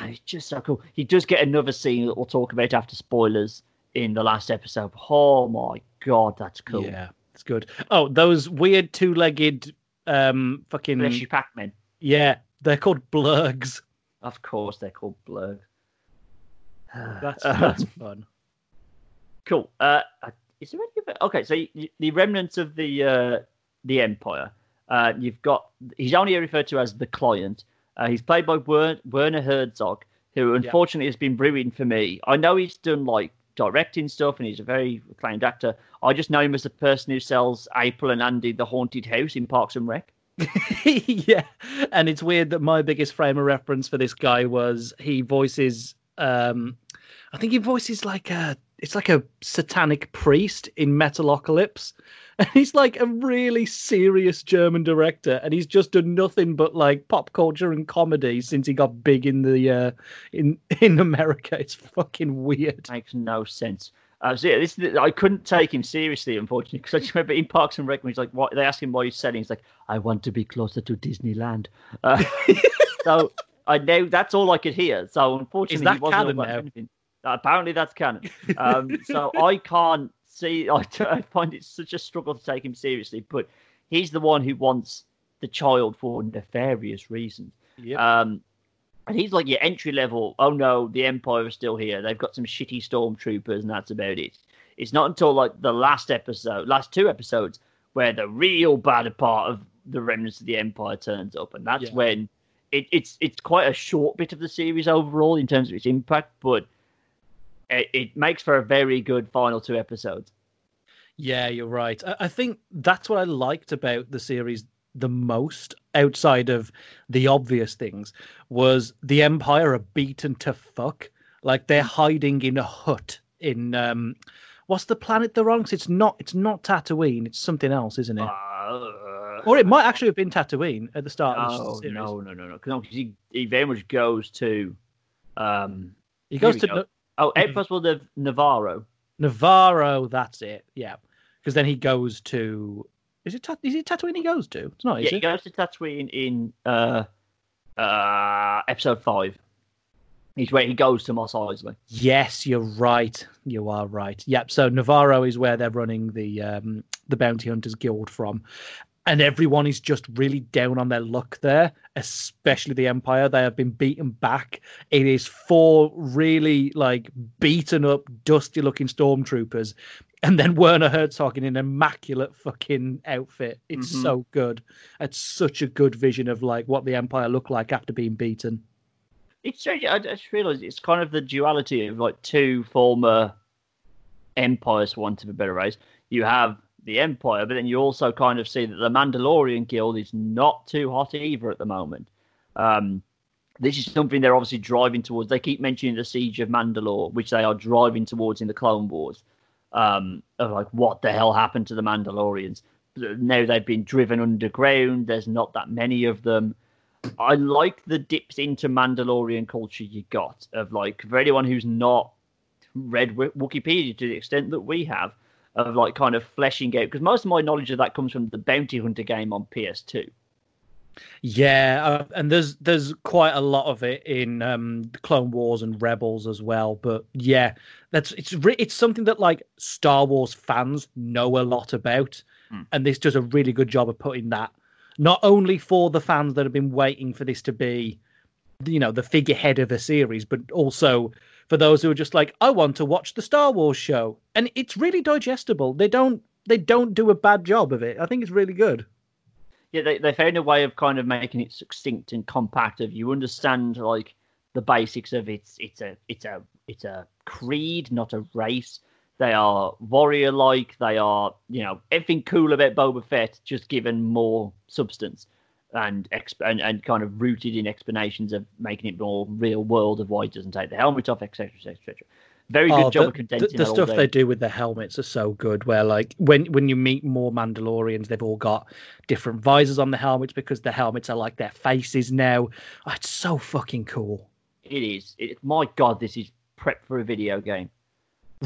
And it's just so cool. He does get another scene that we'll talk about after spoilers in the last episode. Oh my god, that's cool. Yeah, it's good. Oh, those weird two-legged, um, fucking Fleshy Pac-Man. yeah, they're called blurrgs. Of course, they're called Blurrg. [SIGHS] That's that's fun. cool. Uh, uh, is there any other? Okay, so the remnants of the uh, the Empire. Uh, you've got. He's only referred to as the client. Uh, he's played by Wer- Werner Herzog, who unfortunately has been brewing for me. I know he's done like directing stuff, and he's a very acclaimed actor. I just know him as the person who sells April and Andy the haunted house in Parks and Rec. [LAUGHS] yeah, and it's weird that my biggest frame of reference for this guy was he voices. um I think he voices like a. It's like a satanic priest in Metalocalypse. And [LAUGHS] he's like a really serious German director, and he's just done nothing but like pop culture and comedy since he got big in the uh, in [LAUGHS] in America. It's fucking weird. makes no sense. Uh, so yeah, this I couldn't take him seriously, unfortunately, because I just remember in Parks and Rec when he's like, "What?" They ask him why he's selling. He's like, "I want to be closer to Disneyland." Uh, [LAUGHS] so I know that's all I could hear. So unfortunately, that he wasn't canon about now? anything. Apparently, that's canon. Um, so I can't see. [LAUGHS] I, I find it such a struggle to take him seriously. But he's the one who wants the child for nefarious reasons. Yep. Um, and he's like your entry level. Oh no, the Empire is still here. They've got some shitty stormtroopers, and that's about it. It's not until like the last episode, last two episodes, where the real bad part of the remnants of the Empire turns up, and that's Yeah. when it, it's it's quite a short bit of the series overall in terms of its impact, but it, it makes for a very good final two episodes. Yeah, you're right. I, I think that's what I liked about the series the most, outside of the obvious things, was the Empire are beaten to fuck. Like they're hiding in a hut in um, what's the planet they're on? 'Cause it's not it's not Tatooine. It's something else, isn't it? Uh, or it might actually have been Tatooine at the start of the no, series. no, no, no, no, because he, he very much goes to um He goes to go. Oh. Empress will the Nevarro. Nevarro. That's it. Yeah, because then he goes to. Is it is it Tatooine he goes to? It's not. Is Yeah, he goes to Tatooine in uh uh episode five. He's where he goes to Mos Eisley. Yes, you're right. You are right. Yep. So Nevarro is where they're running the um, the Bounty Hunters Guild from, and everyone is just really down on their luck there. Especially the Empire. They have been beaten back. It is four really like beaten up, dusty looking stormtroopers, and then Werner Herzog in an immaculate fucking outfit. It's Mhm. so good. It's such a good vision of like what the Empire looked like after being beaten. It's strange. I just realised it's kind of the duality of like two former empires, for want of a better phrase. You have the Empire, but then you also kind of see that the Mandalorian Guild is not too hot either at the moment. Um, this is something they're obviously driving towards. They keep mentioning the Siege of Mandalore, which they are driving towards in the Clone Wars. Um, of like, what the hell happened to the Mandalorians? Now they've been driven underground. There's not that many of them. I like the dips into Mandalorian culture you got of like for anyone who's not read Wikipedia to the extent that we have of like kind of fleshing out because most of my knowledge of that comes from the Bounty Hunter game on PS2. Yeah, uh, and there's there's quite a lot of it in um, Clone Wars and Rebels as well. But yeah, that's it's re- it's something that like Star Wars fans know a lot about, Hmm. and this does a really good job of putting that not only for the fans that have been waiting for this to be, you know, the figurehead of the series, but also for those who are just like, I want to watch the Star Wars show, and it's really digestible. They don't they don't do a bad job of it. I think it's really good. Yeah, they they found a way of kind of making it succinct and compact. Of you understand like the basics of it's it's a it's a it's a creed, not a race. They are warrior like. They are you know everything cool about Boba Fett, just given more substance and exp- and, and kind of rooted in explanations of making it more real world of why he doesn't take the helmet off, etc. etc. etc. Very good Oh, job the, of condensing the, the stuff they do with the helmets are so good. Where like when when you meet more Mandalorians, they've all got different visors on the helmets because the helmets are like their faces now. Oh, it's so fucking cool, It is. It, my God, this is prep for a video game.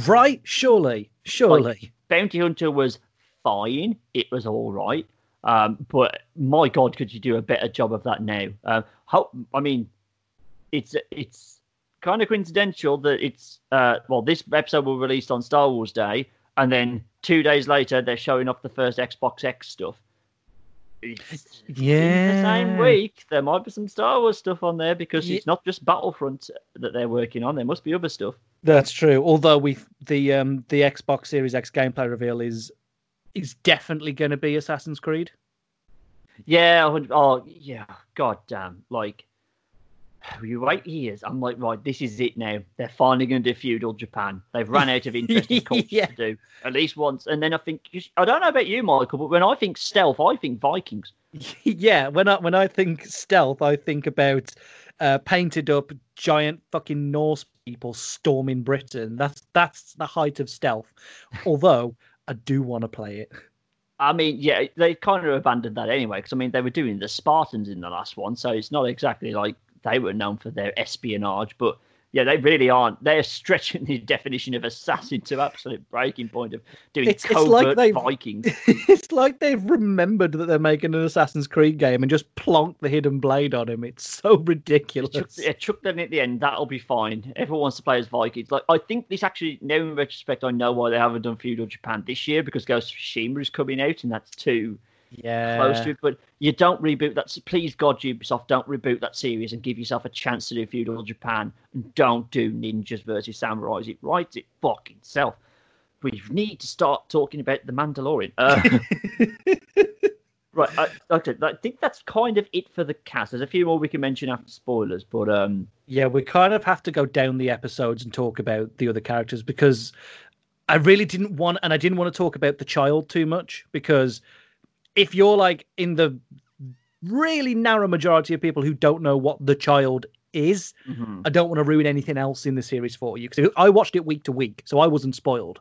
right? Surely, surely. Bounty Hunter was fine. It was all right. Um, but my God, could you do a better job of that now? Um, how? I mean, it's it's kind of coincidental that it's uh, well, this episode will released on Star Wars Day, and then two days later they're showing off the first Xbox X stuff. It's in the Yeah. same week. There might be some Star Wars stuff on there because Ye- it's not just Battlefront that they're working on. There must be other stuff. That's true. Although we the um the Xbox Series X gameplay reveal is is definitely going to be Assassin's Creed. Yeah. Would- Oh, yeah. God damn. Like, you wait years. I'm like, right, this is it now. They're finally going to do feudal Japan. They've run out of [LAUGHS] interesting culture Yeah. to do at least once. And then I think, I don't know about you, Michael, but when I think stealth, I think Vikings. [LAUGHS] yeah, when I when I think stealth, I think about uh, painted up giant fucking Norse people storming Britain. That's that's the height of stealth. [LAUGHS] Although I do want to play it. I mean, yeah, they kind of abandoned that anyway, because I mean, they were doing the Spartans in the last one, so it's not exactly like they were known for their espionage, but yeah, they really aren't. They're stretching [LAUGHS] the definition of assassin to absolute breaking point of doing It's- it's covert like they- Vikings. [LAUGHS] it's like they've remembered that they're making an Assassin's Creed game and just plonked the hidden blade on him. It's so [LAUGHS] ridiculous. Chuck, yeah, chuck them at the end. That'll be fine. Everyone wants to play as Vikings. Like I think this actually, now in retrospect, I know why they haven't done feudal Japan this year because Ghost of Tsushima is coming out, and that's too yeah. close to it. But you don't reboot that. Please God, Ubisoft, don't reboot that series and give yourself a chance to do feudal Japan, and don't do ninjas versus samurais. It writes it fucking self. We need to start talking about the Mandalorian. Uh, [LAUGHS] right, I, okay, I think that's kind of it for the cast. There's a few more we can mention after spoilers, but um, Yeah, we kind of have to go down the episodes and talk about the other characters because I really didn't want, and I didn't want to talk about the child too much because if you're like in the really narrow majority of people who don't know what the child is, I don't want to ruin anything else in the series for you because I watched it week to week, so I wasn't spoiled.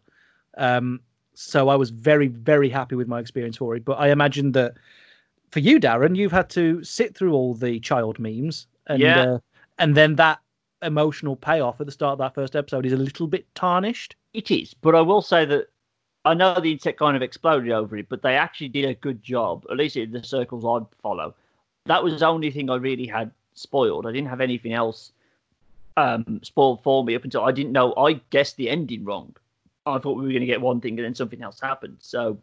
Um, so I was very, very happy with my experience for it. But I imagine that for you, Darren, you've had to sit through all the child memes, and Yeah. uh, and then that emotional payoff at the start of that first episode is a little bit tarnished. It is, but I will say that I know the internet kind of exploded over it, but they actually did a good job, at least in the circles I follow. That was the only thing I really had spoiled. I didn't have anything else um, spoiled for me up until I didn't know. I guessed the ending wrong. I thought we were going to get one thing and then something else happened. So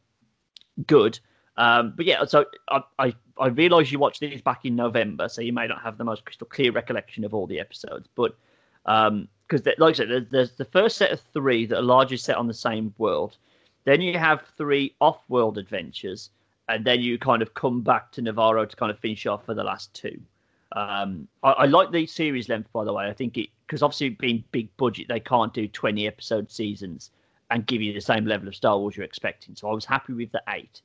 good. Um, but yeah, so I, I, I realised you watched these back in November, so you may not have the most crystal clear recollection of all the episodes. But because, like I said, there's, there's the first set of three that are largely set on the same world. Then you have three off-world adventures, and then you kind of come back to Nevarro to kind of finish off for the last two. Um, I, I like the series length, by the way. I think it because obviously being big budget, they can't do twenty episode seasons and give you the same level of Star Wars you're expecting. So I was happy with the eight,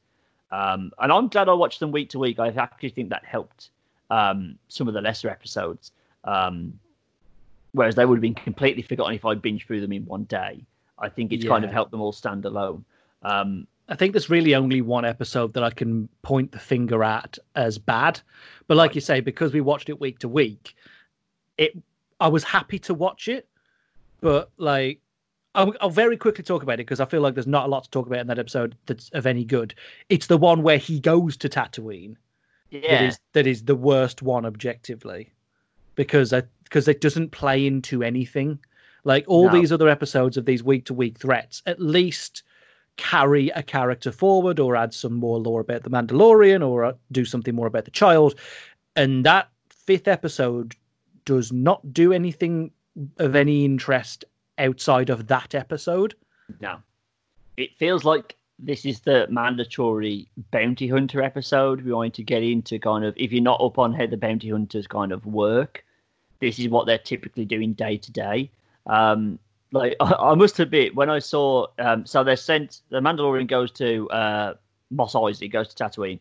um, and I'm glad I watched them week to week. I actually think that helped um, some of the lesser episodes, um, whereas they would have been completely forgotten if I binge through them in one day. I think it's kind of helped them all stand alone. Um, I think there's really only one episode that I can point the finger at as bad. But like you say, because we watched it week to week, it I was happy to watch it, but like I'll, I'll very quickly talk about it because I feel like there's not a lot to talk about in that episode that's of any good. It's the one where he goes to Tatooine yeah, is that is the worst one objectively because I, because it doesn't play into anything. Like all No. these other episodes of these week to week threats, at least carry a character forward or add some more lore about the Mandalorian or uh, do something more about the child. And that fifth episode does not do anything of any interest outside of that episode. No. It feels like this is the mandatory bounty hunter episode. We want to get into kind of if you're not up on how the bounty hunters kind of work, this is what they're typically doing day to day. Um like I, [LAUGHS] I must admit, when I saw um so they're sent the Mandalorian goes to uh Mos Eisley, goes to Tatooine,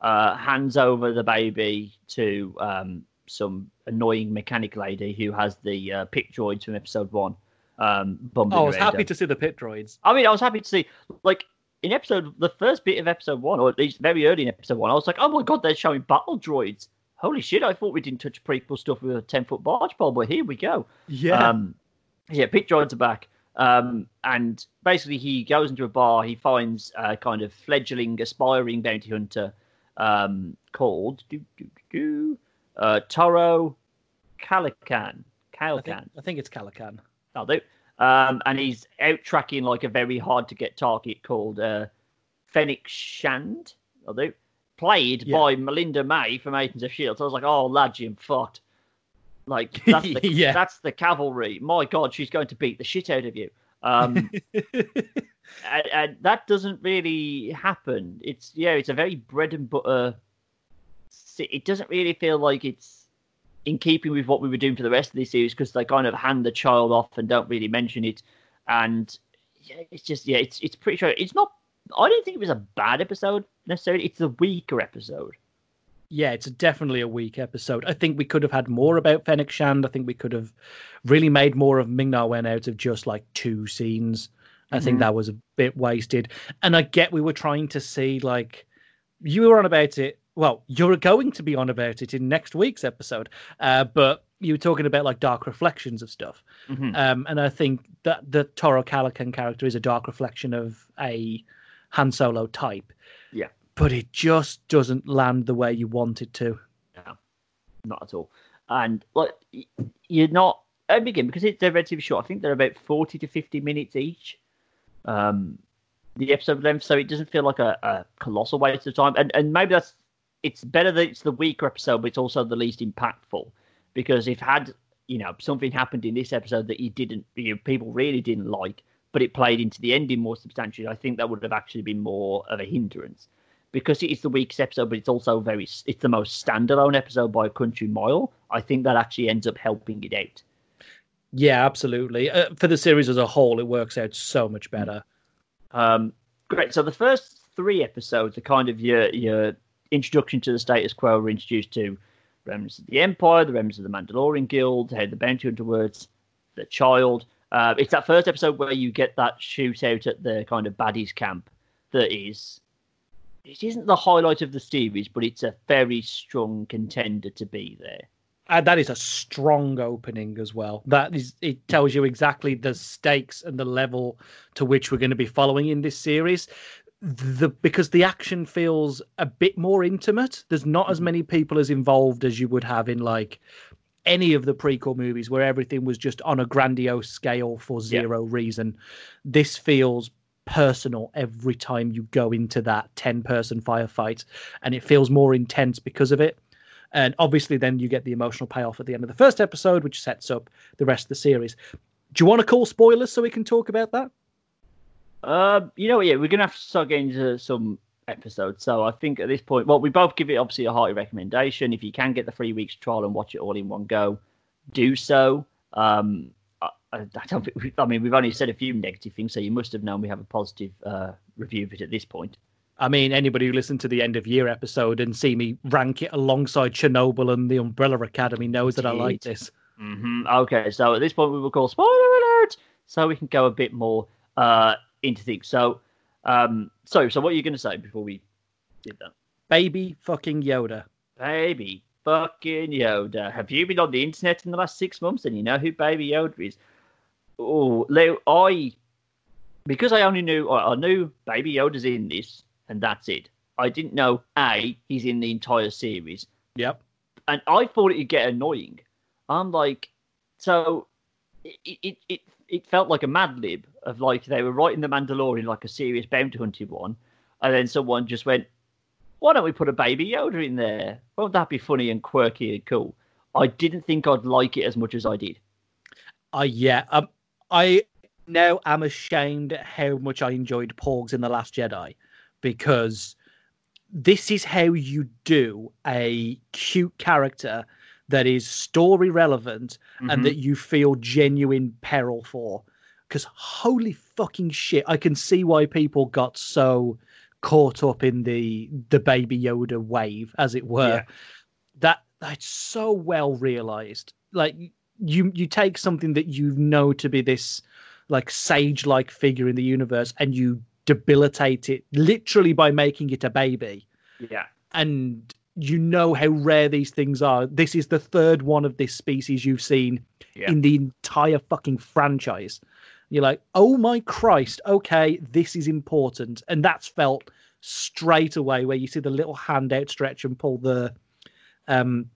uh hands over the baby to um some annoying mechanic lady who has the uh, pit droids from episode one. Um, Oh, I was happy to see the pit droids. I mean, I was happy to see, like, in episode, the first bit of episode one, or at least very early in episode one, I was like, oh my god, they're showing battle droids. Holy shit, I thought we didn't touch prequel stuff with a 10 foot barge pole, but here we go. Yeah. Um, yeah, pit droids are back. Um, and basically, he goes into a bar, he finds a kind of fledgling, aspiring bounty hunter um, called do, do, do, do, uh, Toro Calican. I think, Calican. I think it's Calican. I'll do. Um, and he's out tracking like a very hard to get target called uh, Fennec Shand. I'll do. Played Yeah. by Melinda May from Agents of Shield. So I was like, oh, lad, you fucked. Like [LAUGHS] that's the Yeah. that's the cavalry. My God, she's going to beat the shit out of you. Um, [LAUGHS] and, and that doesn't really happen. It's yeah, it's a very bread and butter. It doesn't really feel like it's in keeping with what we were doing for the rest of the series because they kind of hand the child off and don't really mention it. And yeah, it's just yeah, it's it's pretty sure it's not. I don't think it was a bad episode necessarily. It's a weaker episode. Yeah, it's definitely a weak episode. I think we could have had more about Fennec Shand. I think we could have really made more of Ming Na Wen out of just like two scenes. I think Mhm. that was a bit wasted. And I get we were trying to see like you were on about it. Well, you're going to be on about it in next week's episode. Uh, but you were talking about like dark reflections of stuff, Mhm. um, and I think that the Toro Calican character is a dark reflection of a Han Solo type. But it just doesn't land the way you want it to. No, not at all. And like you're not and again because it's they're relatively short. I think they're about forty to fifty minutes each. Um, the episode length, so it doesn't feel like a, a colossal waste of time. And and maybe that's it's better that it's the weaker episode, but it's also the least impactful because if had you know something happened in this episode that you didn't, you know, people really didn't like, but it played into the ending more substantially, I think that would have actually been more of a hindrance because it is the weakest episode, but it's also very it's the most standalone episode by a country mile. I think that actually ends up helping it out. Yeah, absolutely. Uh, for the series as a whole, it works out so much better. Um, great. So the first three episodes are kind of your your introduction to the status quo. We're introduced to remnants of the Empire, the remnants of the Mandalorian Guild, how the bounty hunter words, the child. Uh, it's that first episode where you get that shootout at the kind of baddies camp. That is, it isn't the highlight of the series, but it's a very strong contender to be there. And that is a strong opening as well. That is, it tells you exactly the stakes and the level to which we're going to be following in this series. The because the action feels a bit more intimate. There's not as mm-hmm. many people as involved as you would have in like any of the prequel movies where everything was just on a grandiose scale for zero reason. This feels personal every time you go into that 10 person firefight and it feels more intense because of it. And obviously, then you get the emotional payoff at the end of the first episode, which sets up the rest of the series. Do you want to call spoilers so we can talk about that? Um, you know, yeah, we're gonna have to start getting into some episodes. So I think at this point, well, we both give it obviously a hearty recommendation. If you can get the three weeks trial and watch it all in one go, do so. Um, I, don't. think we- I mean, we've only said a few negative things, so you must have known we have a positive uh, review of it at this point. I mean, anybody who listened to the end of year episode and see me rank it alongside Chernobyl and the Umbrella Academy knows that I like this. hmm Okay, so at this point we will call spoiler alert, so we can go a bit more uh, into things. So, um, so, so what are you going to say before we did that? Baby fucking Yoda. Baby fucking Yoda. Have you been on the internet in the last six months and you know who Baby Yoda is? Oh, Leo, I because I only knew I knew Baby Yoda's in this and that's it. I didn't know A, he's in the entire series. Yep. And I thought it'd get annoying. I'm like so it it, it it felt like a mad lib of like they were writing the Mandalorian like a serious bounty hunting one, and then someone just went, why don't we put a baby Yoda in there? Won't that be funny and quirky and cool? I didn't think I'd like it as much as I did. I yeah. Um, I now am ashamed at how much I enjoyed Porgs in the Last Jedi because this is how you do a cute character that is story relevant and mm-hmm. that you feel genuine peril for. Because holy fucking shit, I can see why people got so caught up in the the baby Yoda wave, as it were. Yeah. That that's so well realized. Like you you take something that you know to be this like sage like figure in the universe and you debilitate it literally by making it a baby yeah, and you know how rare these things are. This is the third one of this species you've seen Yeah. in the entire fucking franchise. You're like, oh my Christ, okay, this is important. And that's felt straight away where you see the little hand outstretch and pull the um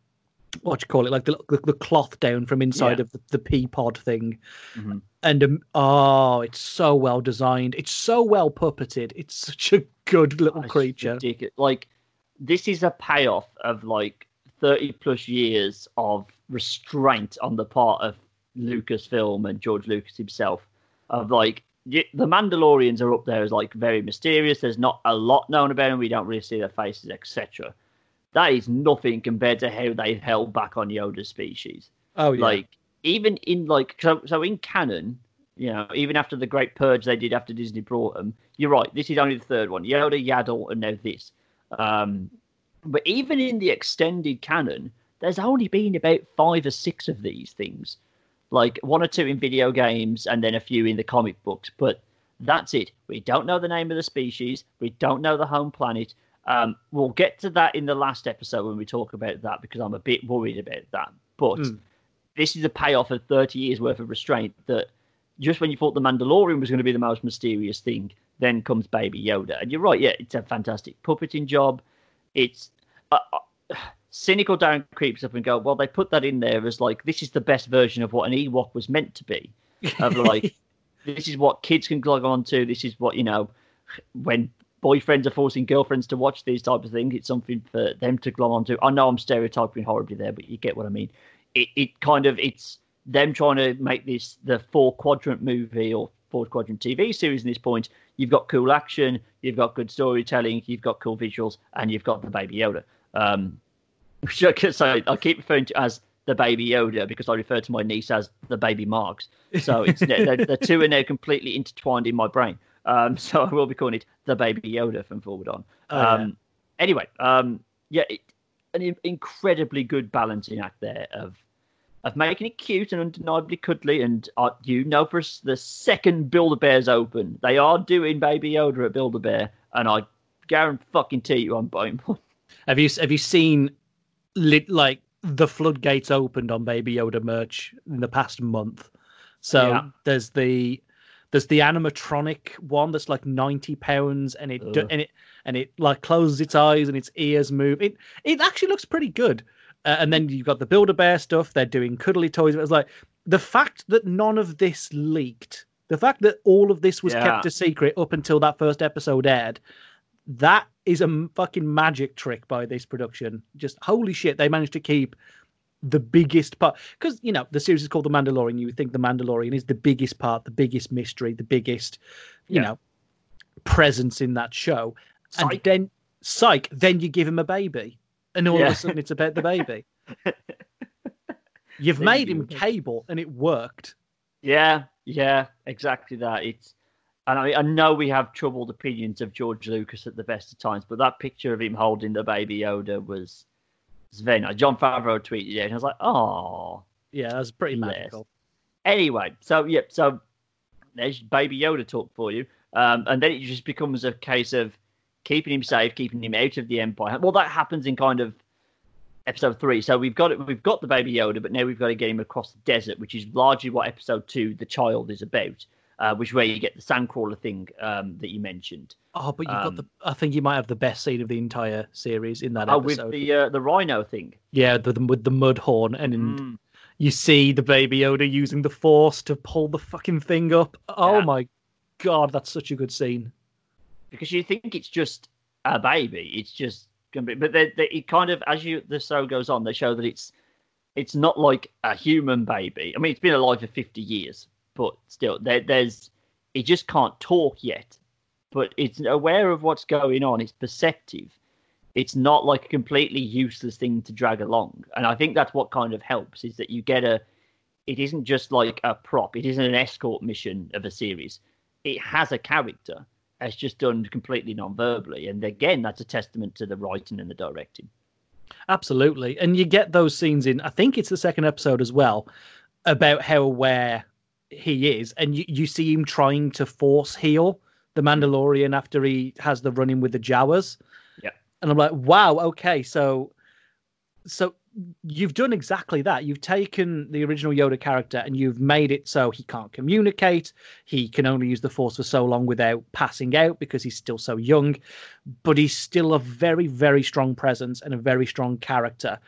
what do you call it, like the the, the cloth down from inside Yeah. of the, the pea pod thing. Mhm. And um, oh, it's so well designed. It's so well puppeted. It's such a good little It's creature. ridiculous. Like this is a payoff of like thirty plus years of restraint on the part of Lucasfilm and George Lucas himself. Of like the Mandalorians are up there as like very mysterious. There's not a lot known about them. We don't really see their faces, etc. That is nothing compared to how they've held back on Yoda's species. Oh yeah. Like even in like so so in canon, you know, even after the great purge they did after Disney brought them, you're right. This is only the third one. Yoda, Yaddle, and now this. Um, but even in the extended canon, there's only been about five or six of these things, like one or two in video games, and then a few in the comic books. But that's it. We don't know the name of the species. We don't know the home planet. Um, we'll get to that in the last episode when we talk about that because I'm a bit worried about that. But Mm. this is a payoff of 30 years worth of restraint that just when you thought the Mandalorian was going to be the most mysterious thing, then comes Baby Yoda. And you're right, yeah, it's a fantastic puppeting job. It's uh, uh, cynical Darren creeps up and go, well, they put that in there as like this is the best version of what an Ewok was meant to be. Of like, [LAUGHS] this is what kids can log on to. This is what you know when boyfriends are forcing girlfriends to watch these type of things. It's something for them to glom onto. I know I'm stereotyping horribly there, but you get what I mean. It it kind of it's them trying to make this the four quadrant movie or four quadrant TV series. In this point, you've got cool action, you've got good storytelling, you've got cool visuals, and you've got the Baby Yoda. Um, [LAUGHS] I keep referring to as the Baby Yoda because I refer to my niece as the Baby Marks. So it's the, the two are now completely intertwined in my brain. Um, [LAUGHS] so I will be calling it the Baby Yoda from forward on. Oh, um, yeah. Anyway, um, yeah, it, an incredibly good balancing act there of of making it cute and undeniably cuddly. And uh, you know, for the second Build a Bear's open, they are doing Baby Yoda at Build a Bear, and I guarantee fucking you, I'm buying one. [LAUGHS] Have you have you seen lit, like the floodgates opened on Baby Yoda merch in the past month? So yeah. there's the there's the animatronic one that's like ninety pounds, and it and it and it like closes its eyes and its ears move. It it actually looks pretty good. Uh, and then you've got the Build a Bear stuff. They're doing cuddly toys. It was like the fact that none of this leaked, the fact that all of this was yeah. kept a secret up until that first episode aired, that is a fucking magic trick by this production. Just holy shit, they managed to keep the biggest part because you know the series is called The Mandalorian. You would think The Mandalorian is the biggest part, the biggest mystery, the biggest, you yeah. know, presence in that show. Psych. And then psych, then you give him a baby and all yeah. of a sudden it's about the baby. [LAUGHS] You've made him cable, and it worked. Yeah, yeah, exactly that. It's, and I, I know we have troubled opinions of George Lucas at the best of times, but that picture of him holding the baby Yoda was, was very nice. Jon Favreau tweeted it, and I was like, oh, yeah, that's pretty magical. Anyway, so yeah, so there's baby Yoda talk for you, um, and then it just becomes a case of keeping him safe, keeping him out of the Empire. Well, that happens in kind of episode three. So we've got it. We've got the baby Yoda, but now we've got to get him across the desert, which is largely what episode two, the child, is about. Uh, which is where you get the sandcrawler thing um, that you mentioned. Oh, but you've um, got the. I think you might have the best scene of the entire series in that oh, episode. with the uh, the rhino thing. Yeah, the, the, with the Mudhorn, and mm. you see the baby Yoda using the Force to pull the fucking thing up. Oh yeah. my god, that's such a good scene because you think it's just a baby. It's just gonna be, but they, they, it kind of as you the show goes on, they show that it's it's not like a human baby. I mean, it's been alive for fifty years, but still, there, there's it just can't talk yet, but it's aware of what's going on. It's perceptive. It's not like a completely useless thing to drag along, and I think that's what kind of helps is that you get a. It isn't just like a prop. It isn't an escort mission of a series. It has a character it's just done completely non-verbally, and again, that's a testament to the writing and the directing. Absolutely, and you get those scenes in. I think it's the second episode as well about how aware he is, and you, you see him trying to force heal the Mandalorian after he has the run-in with the Jawas. Yeah, and I'm like, wow, okay, so so you've done exactly that. You've taken the original Yoda character and you've made it so he can't communicate. He can only use the Force for so long without passing out because he's still so young. But he's still a very, very strong presence and a very strong character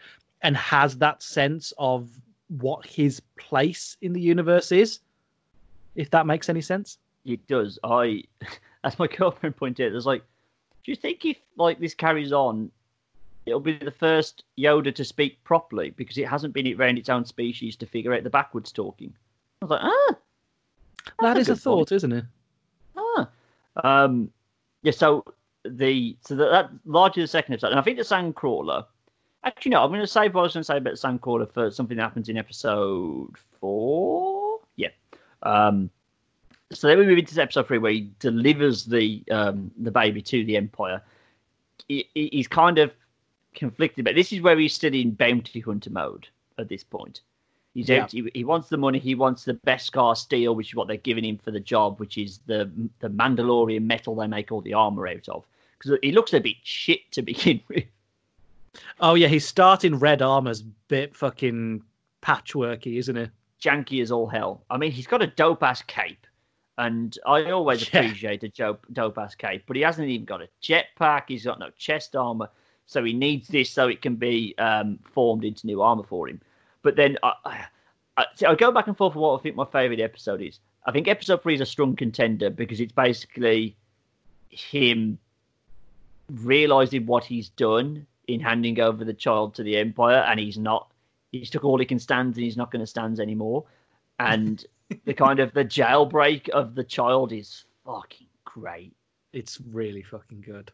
and has that sense of what his place in the universe is. If that makes any sense. It does. I, [LAUGHS] as my girlfriend pointed out, there's like, do you think if like this carries on it'll be the first Yoda to speak properly because it hasn't been it around its own species to figure out the backwards talking. I was like, ah, that is a, a thought, point. isn't it? Ah, um, yeah. So the so that, that largely the second episode, and I think the Sandcrawler. Actually, no, I'm going to save what I was going to say about the Sandcrawler for something that happens in episode four. Um, so then we move into episode three, where he delivers the um, the baby to the Empire. He, he's kind of conflicted, but this is where he's still in bounty hunter mode at this point. He's yeah. out, he, he, wants the money. He wants the beskar steel, which is what they're giving him for the job, which is the the Mandalorian metal they make all the armor out of. Because he looks a bit shit to begin [LAUGHS] with. Oh yeah, he's starting red armor's bit fucking patchworky, isn't it? Janky as all hell. I mean, he's got a dope ass cape, and I always Yeah. appreciate a dope dope ass cape. But he hasn't even got a jetpack. He's got no chest armor, so he needs this so it can be um, formed into new armor for him. But then I, I, I, see, I go back and forth for what I think my favorite episode is. I think episode three is a strong contender because it's basically him realizing what he's done in handing over the child to the empire, and he's not. He's took all he can stand, and he's not going to stand anymore. [LAUGHS] And the kind of the jailbreak of the child is fucking great. It's really fucking good.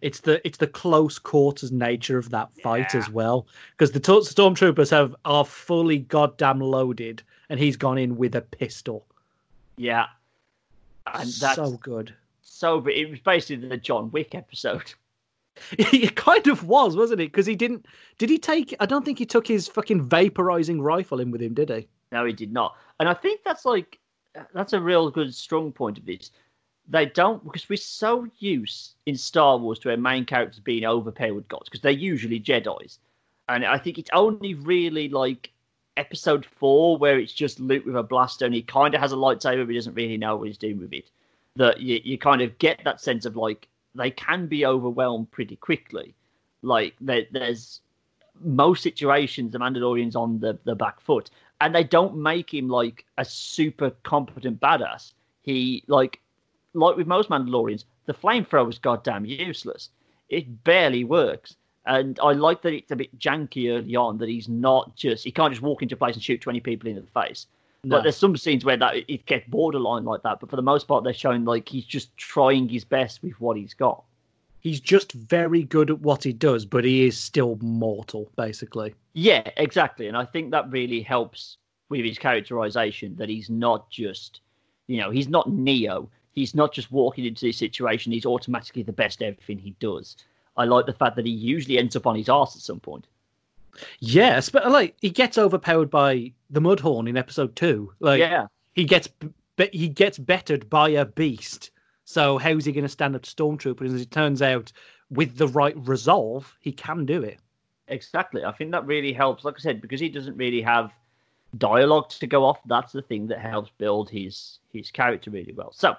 It's the it's the close quarters nature of that fight Yeah. as well, because the t- stormtroopers have are fully goddamn loaded, and he's gone in with a pistol. Yeah, and that's so so. good. but it was basically the John Wick episode. [LAUGHS] [LAUGHS] it kind of was, wasn't it? Because he didn't. Did he take? I don't think he took his fucking vaporizing rifle in with him, did he? No, he did not. And I think that's like that's a real good strong point of this. They don't because we're so used in Star Wars to our main characters being overpowered gods because they're usually Jedi's, and I think it's only really like Episode Four where it's just Luke with a blaster and he kind of has a lightsaber but he doesn't really know what he's doing with it. That you, you kind of get that sense of like they can be overwhelmed pretty quickly. Like there, there's most situations the Mandalorian's on the, the back foot and they don't make him like a super competent badass. He like like with most Mandalorians, the flamethrower is goddamn useless. It barely works. And I like that it's a bit janky early on that he's not just he can't just walk into a place and shoot twenty people in the face. No. But there's some scenes where that it gets borderline like that. But for the most part, they're showing like he's just trying his best with what he's got. He's just very good at what he does, but he is still mortal, basically. Yeah, exactly. And I think that really helps with his characterization that he's not just, you know, he's not Neo. He's not just walking into this situation. He's automatically the best at everything he does. I like the fact that he usually ends up on his ass at some point. Yes, but uh, like he gets overpowered by the Mudhorn in episode two. Like yeah, he gets but he gets bettered by a beast. So how's he going to stand up to stormtroopers? And as it turns out, with the right resolve, he can do it. exactly. I think that really helps. Like I said, because he doesn't really have dialogue to go off. That's the thing that helps build his his character really well. So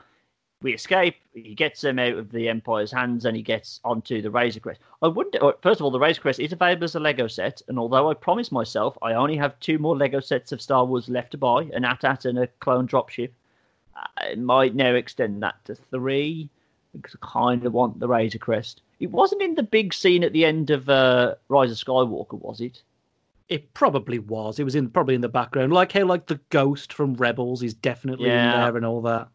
we escape. He gets him out of the Empire's hands, and he gets onto the Razor Crest. I wonder. or, First of all, the Razor Crest is available as a Lego set, and although I promised myself I only have two more Lego sets of Star Wars left to buy, an AT-AT and a clone dropship, I might now extend that to three because I kind of want the Razor Crest. It wasn't in the big scene at the end of uh, Rise of Skywalker, was it? It probably was. It was in probably in the background, like how like the ghost from Rebels is definitely Yeah. in there and all that.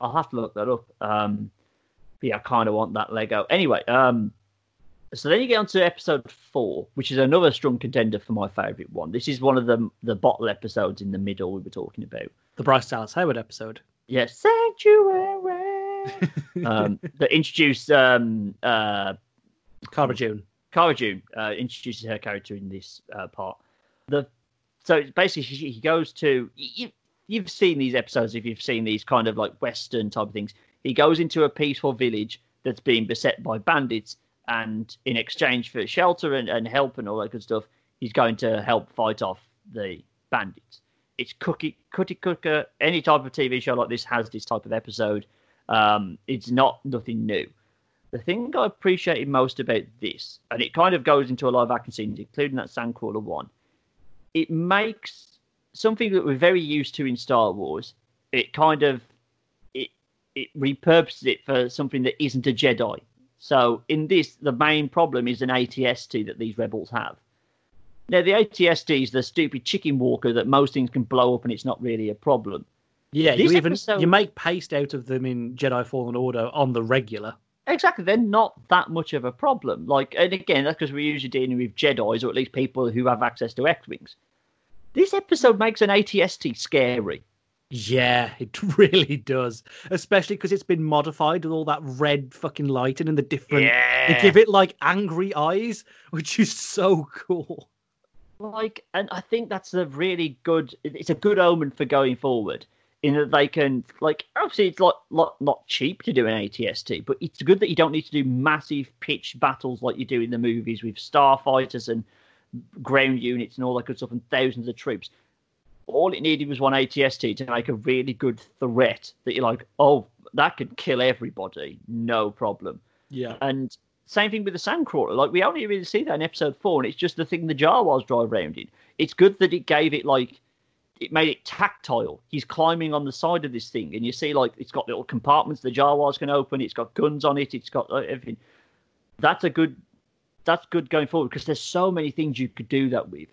I'll have to look that up. Um, but yeah, I kind of want that Lego. Anyway, um, so then you get on to episode four, which is another strong contender for my favourite one. This is one of the the bottle episodes in the middle we were talking about. The Bryce Dallas Howard episode. Yes, Sanctuary. [LAUGHS] um, that introduced um, uh, Cara Dune. Cara Dune uh, introduces her character in this uh, part. The so basically she, he goes to you, you've seen these episodes if you've seen these kind of like western type of things. He goes into a peaceful village that's being beset by bandits, and in exchange for shelter and, and help and all that good stuff, he's going to help fight off the bandits. It's cookie cookie cooker. Any type of TV show like this has this type of episode. Um, it's not nothing new. The thing I appreciated most about this, and it kind of goes into a live action scene, including that Sandcrawler one, it makes something that we're very used to in Star Wars. It kind of it it repurposes it for something that isn't a Jedi. So in this, the main problem is an ATST that these rebels have. Now the ATST is the stupid chicken walker that most things can blow up and it's not really a problem. Yeah, you even episode- you make paste out of them in Jedi Fallen Order on the regular. Exactly, they're not that much of a problem. Like, and again, that's because we're usually dealing with Jedi's or at least people who have access to X-wings. This episode makes an ATST scary. Yeah, it [LAUGHS] really does. Especially because it's been modified with all that red fucking lighting and the different. They give it like angry eyes, which is so cool. like, and I think that's a really good. It's a good omen for going forward. In that they can, like, obviously it's like, like not cheap to do an ATST, but it's good that you don't need to do massive pitched battles like you do in the movies with starfighters and ground units and all that good stuff and thousands of troops. All it needed was one ATST to make a really good threat that you're like, oh, that could kill everybody, no problem. Yeah. And same thing with the Sandcrawler. Like we only really see that in episode four, and it's just the thing the Jawas drive around in. It's good that it gave it like it made it tactile. He's climbing on the side of this thing, and you see like it's got little compartments the Jawas can open. It's got guns on it. It's got uh, everything. That's a good. That's good going forward because there's so many things you could do that with.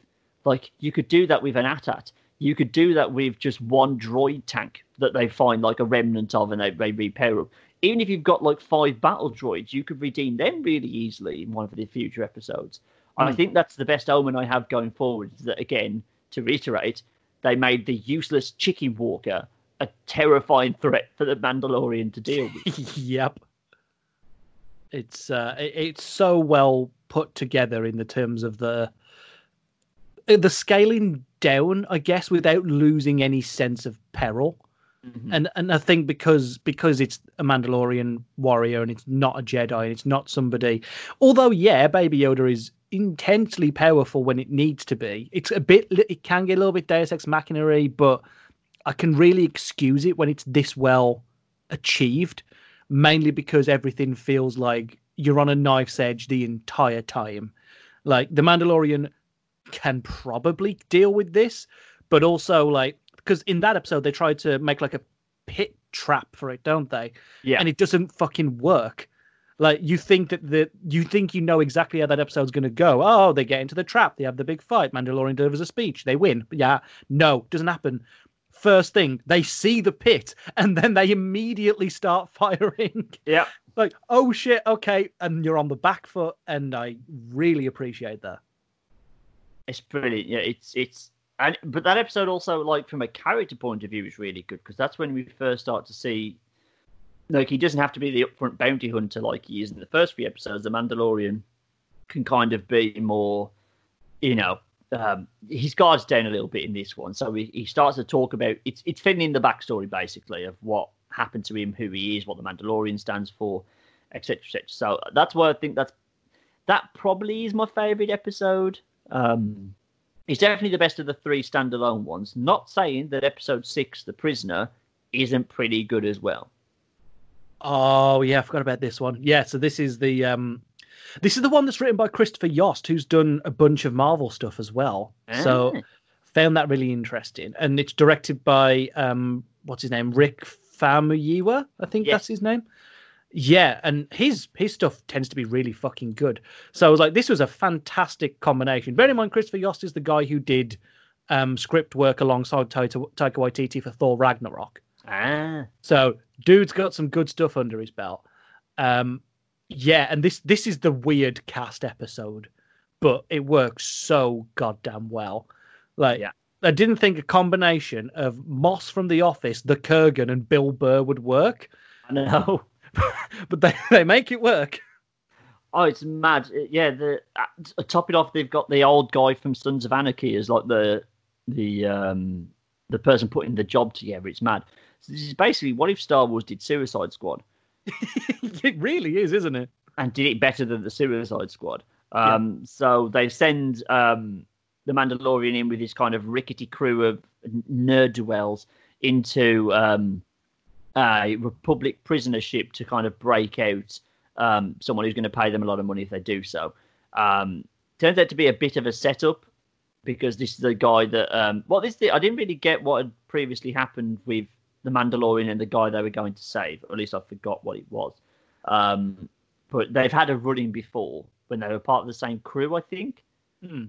Like you could do that with an AT-AT. You could do that with just one droid tank that they find like a remnant of and they, they repair up. Even if you've got like five battle droids, you could redeem them really easily in one of the future episodes. And I hmm. think that's the best omen I have going forward. Is that again, to reiterate, they made the useless chicken walker a terrifying threat for the Mandalorian to deal with. [LAUGHS] yep. It's uh, it- it's so well put together in the terms of the uh, the scaling down, I guess, without losing any sense of peril. Mhm. And and I think because because it's a Mandalorian warrior and it's not a Jedi and it's not somebody. Although yeah, Baby Yoda is intensely powerful when it needs to be. It's a bit. It can get a little bit Deus Ex Machina but I can really excuse it when it's this well achieved. Mainly because everything feels like you're on a knife's edge the entire time. Like the Mandalorian can probably deal with this, but also like because in that episode they tried to make like a pit trap for it, don't they? Yeah. And it doesn't fucking work. Like you think that the you think you know exactly how that episode's going to go. Oh, they get into the trap. They have the big fight. Mandalorian delivers a speech. They win. Yeah, no, doesn't happen. First thing, they see the pit and then they immediately start [LAUGHS] firing. yeah. like, oh shit, okay, and you're on the back foot, and I really appreciate that. It's brilliant. Yeah, it's it's and but that episode also like from a character point of view is really good because that's when we first start to see like he doesn't have to be the upfront bounty hunter like he is in the first few episodes. The Mandalorian can kind of be more, you know, um, his guards down a little bit in this one. So he, he starts to talk about it's it's filling in the backstory basically of what happened to him, who he is, what the Mandalorian stands for, etc. etc. So that's why I think that's that probably is my favorite episode. Um, it's definitely the best of the three standalone ones. Not saying that episode six, The Prisoner, isn't pretty good as well. Oh yeah, I forgot about this one. Yeah, so this is the um this is the one that's written by Christopher Yost, who's done a bunch of Marvel stuff as well. So Ah. found that really interesting. And it's directed by um what's his name? Rick Famuyiwa, I think Yes. that's his name. Yeah, and his his stuff tends to be really fucking good. So I was like, this was a fantastic combination. Bear in mind, Christopher Yost is the guy who did um, script work alongside Taika Waititi for Thor Ragnarok. Ah, So dude's got some good stuff under his belt. Um, yeah, and this this is the weird cast episode, but it works so goddamn well. Like, Yeah. I didn't think a combination of Moss from The Office, the Kurgan, and Bill Burr would work, I know. [LAUGHS] but they they make it work. Oh, it's mad. Uh, Yeah, the uh, top it off, they've got the old guy from Sons of Anarchy as like the the um the person putting the job together. It's mad. So this is basically what if Star Wars did Suicide Squad [LAUGHS] it really is, isn't it? and did it better than the Suicide Squad. Um, So they send um, the Mandalorian in with his kind of rickety crew of nerd dwells into um, a Republic prisoner ship to kind of break out um, someone who's going to pay them a lot of money if they do so. Um, turns out to be a bit of a setup because this is the guy that um, well, this I didn't really get what had previously happened with the Mandalorian and the guy they were going to save. Or at least I forgot what it was. Um, but they've had a running before when they were part of the same crew, I think. Hmm.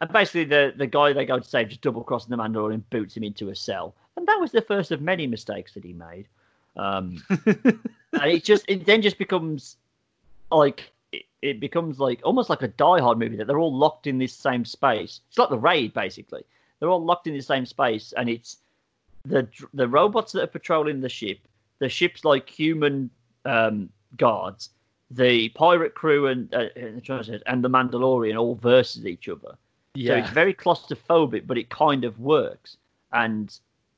And basically, the, the guy they go to save just double crosses the Mandalorian and boots him into a cell. And that was the first of many mistakes that he made. Um, [LAUGHS] and it just it then just becomes like it, it becomes like almost like a Die Hard movie that they're all locked in this same space. It's like the raid, basically. They're all locked in the same space, and it's the the robots that are patrolling the ship. The ship's like human um, guards. The pirate crew and uh, and the Mandalorian all versus each other. So it's very claustrophobic, but it kind of works. And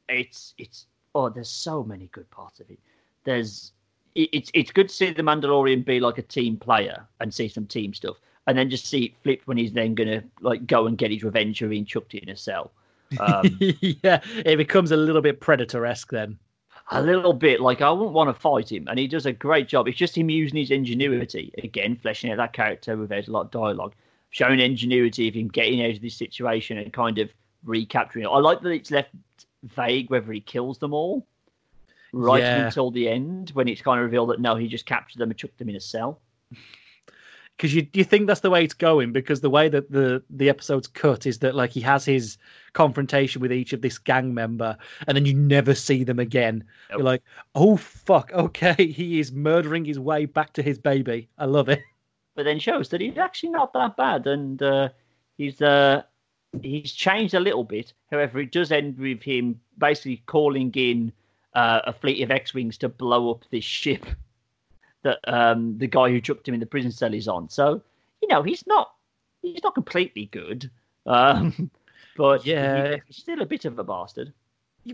it's it's oh, there's so many good parts of it. There's it, it's it's good to see the Mandalorian be like a team player and see some team stuff. and then just see it flip when he's then gonna like go and get his revenge for being chucked in a cell. Um, [LAUGHS] yeah, it becomes a little bit predator esque then. a little bit like I wouldn't want to fight him, and he does a great job. It's just him using his ingenuity again, fleshing out that character without a lot of dialogue, showing ingenuity of him getting out of this situation and kind of recapturing it. I like that it's left vague whether he kills them all right Yeah. until the end when it's kind of revealed that no, he just captured them and chucked them in a cell. Because you you think that's the way it's going because the way that the the episode's cut is that like he has his confrontation with each of this gang member and then you never see them again Nope. you're like oh fuck [LAUGHS] okay he is murdering his way back to his baby i love it but then shows that he's actually not that bad, and uh, he's uh, he's changed a little bit. However, it does end with him basically calling in uh, a fleet of X-wings to blow up this ship [LAUGHS] that um, the guy who chucked him in the prison cell is on. So you know he's not he's not completely good, um, [LAUGHS] but Yeah. he's still a bit of a bastard.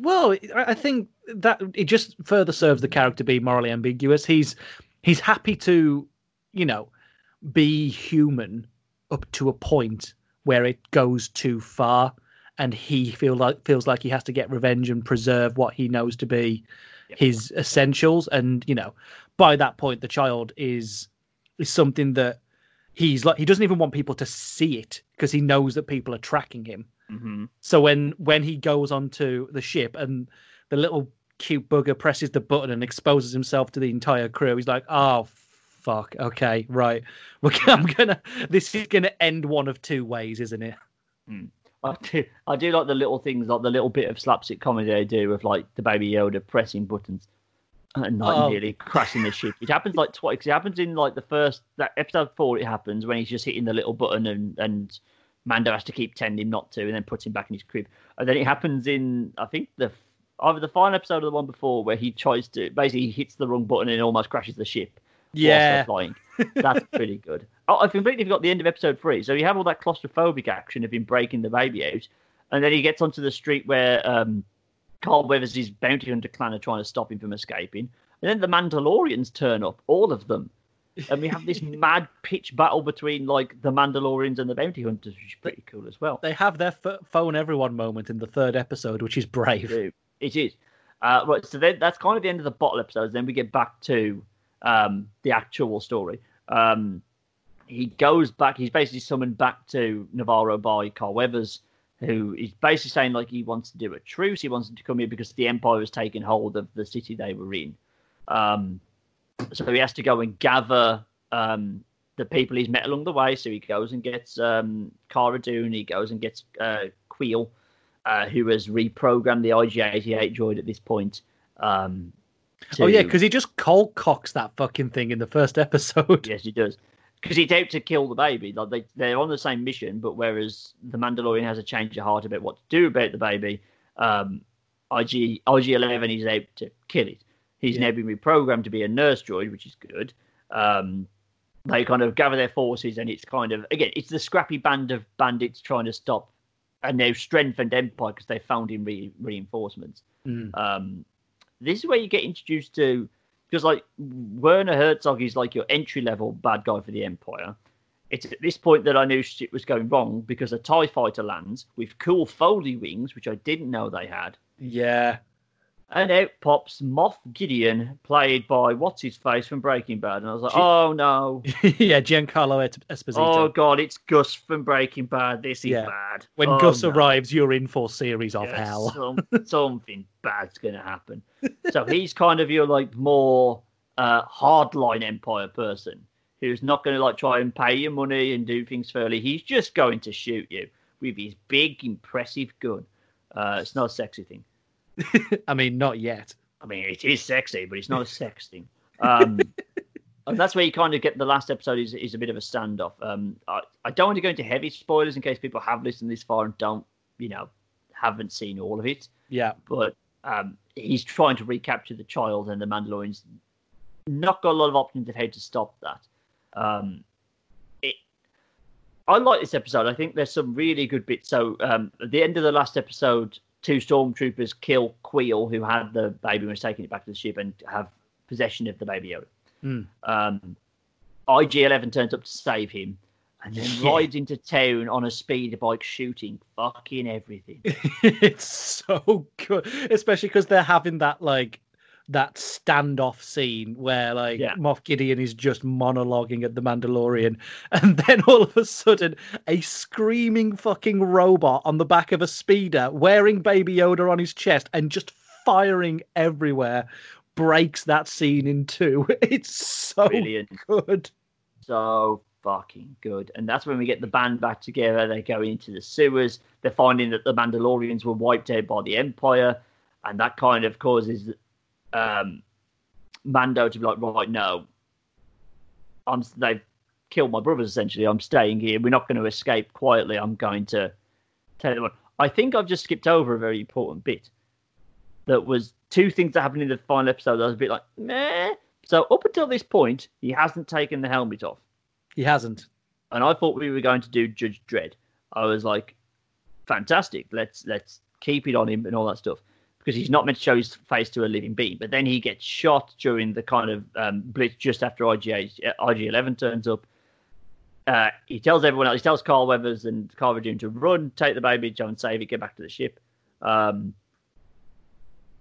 well i think that it just further serves the character being morally ambiguous he's he's happy to you know be human up to a point where it goes too far and he feel like feels like he has to get revenge and preserve what he knows to be Yep. his essentials and you know by that point the child is is something that he's like he doesn't even want people to see it because he knows that people are tracking him. Hmm so when when he goes onto the ship and the little cute bugger presses the button and exposes himself to the entire crew, he's like, "Oh fuck, okay, right, [LAUGHS] We're, I'm gonna. This is gonna end one of two ways, isn't it?" I do, I do like the little things, like the little bit of slapstick comedy they do with like the baby Yoda pressing buttons [LAUGHS] Oh. nearly crashing the ship. It happens like twice. It happens in like the first that episode four. It happens when he's just hitting the little button and and Mando has to keep telling him not to, and then puts him back in his crib. And then it happens in I think the either the final episode or the one before where he tries to basically he hits the wrong button and almost crashes the ship. Yeah, flying. [LAUGHS] That's pretty good. Oh, I completely forgot the end of episode three. So you have all that claustrophobic action of him breaking the baby out, and then he gets onto the street where um, Carl Weathers' bounty hunter clan are trying to stop him from escaping, and then the Mandalorians turn up, all of them, and we have this [LAUGHS] mad pitch battle between like the Mandalorians and the bounty hunters, which is pretty cool as well. They have their f- phone everyone moment in the third episode, which is brave. It is. Uh, right, so then that's kind of the end of the bottle episodes. Then we get back to um, the actual story. Um, he goes back. He's basically summoned back to Nevarro by Carl Weathers, who is basically saying like he wants to do a truce. He wants them to come here because the Empire has taken hold of the city they were in. Um, so he has to go and gather um, the people he's met along the way. So he goes and gets um, Cara Dune. He goes and gets uh, Kuiil uh, who has reprogrammed the IG-88 droid at this point. Um, Oh yeah, because he just cold cocks that fucking thing in the first [LAUGHS] episode. yes, he does. Because he's out to kill the baby. Like they, they're on the same mission, but whereas the Mandalorian has a change of heart about what to do about the baby, um, IG IG-11 is out to kill it. He's Yeah. now been reprogrammed to be a nurse droid, which is good. Um, they kind of gather their forces, and it's kind of again, it's the scrappy band of bandits trying to stop a now strengthened empire because they found in re- reinforcements. Mm. Um, this is where you get introduced to because like Werner Herzog is like your entry level bad guy for the Empire. It's at this point that I knew shit was going wrong because a Tie Fighter lands with cool Foley wings, which I didn't know they had, Yeah. And out pops Moff Gideon, played by what's his face from Breaking Bad, and I was like, Gi- oh no, [LAUGHS] yeah, Giancarlo Esposito. oh god, it's Gus from Breaking Bad. This is Yeah. bad. when Oh, Gus no. arrives, you're in for a series of Yeah, hell. some- [LAUGHS] something bad's going to happen. So he's kind of your like more uh, hardline Empire person who's not going to like try and pay you money and do things fairly. He's just going to shoot you with his big, impressive gun. Uh, it's not a sexy thing. [LAUGHS] I mean, not yet. I mean, it is sexy, but it's not a sex thing. Um, and [LAUGHS] that's where you kind of get the last episode is, is a bit of a standoff. Um, I, I don't want to go into heavy spoilers in case people have listened this far and don't, you know, haven't seen all of it Yeah. but um, he's trying to recapture the child, and the Mandalorians not got a lot of options of how to stop that. Um, it, I like this episode. I think there's some really good bits. So um, at the end of the last episode, two stormtroopers kill Kuiil, who had the baby and was taking it back to the ship, and have possession of the baby Yoda. Hmm. Um, IG-11 turns up to save him. and then Yeah. rides into town on a speed bike shooting fucking everything. [LAUGHS] it's so good, especially because they're having that like that standoff scene where like Yeah. Moff Gideon is just monologuing at the Mandalorian, and then all of a sudden a screaming fucking robot on the back of a speeder wearing Baby Yoda on his chest and just firing everywhere breaks that scene in two. [LAUGHS] It's so Brilliant. good. so fucking good. And that's when we get the band back together. They go into the sewers. They're finding that the Mandalorians were wiped out by the Empire, and that kind of causes um, Mando to be like, right, no, I'm they've killed my brothers. Essentially, I'm staying here. We're not going to escape quietly. I'm going to tell them. I think I've just skipped over a very important bit. That was two things that happened in the final episode. That I was a bit like, meh. So up until this point, he hasn't taken the helmet off He hasn't. and I thought we were going to do Judge Dredd. I was like, fantastic. Let's let's keep it on him and all that stuff because he's not meant to show his face to a living being. But then he gets shot during the kind of um, blitz just after IGA IG Eleven turns up. Uh, he tells everyone else. He tells Carl Weathers and Cara Dune to run, take the baby, go and save it, get back to the ship. Um,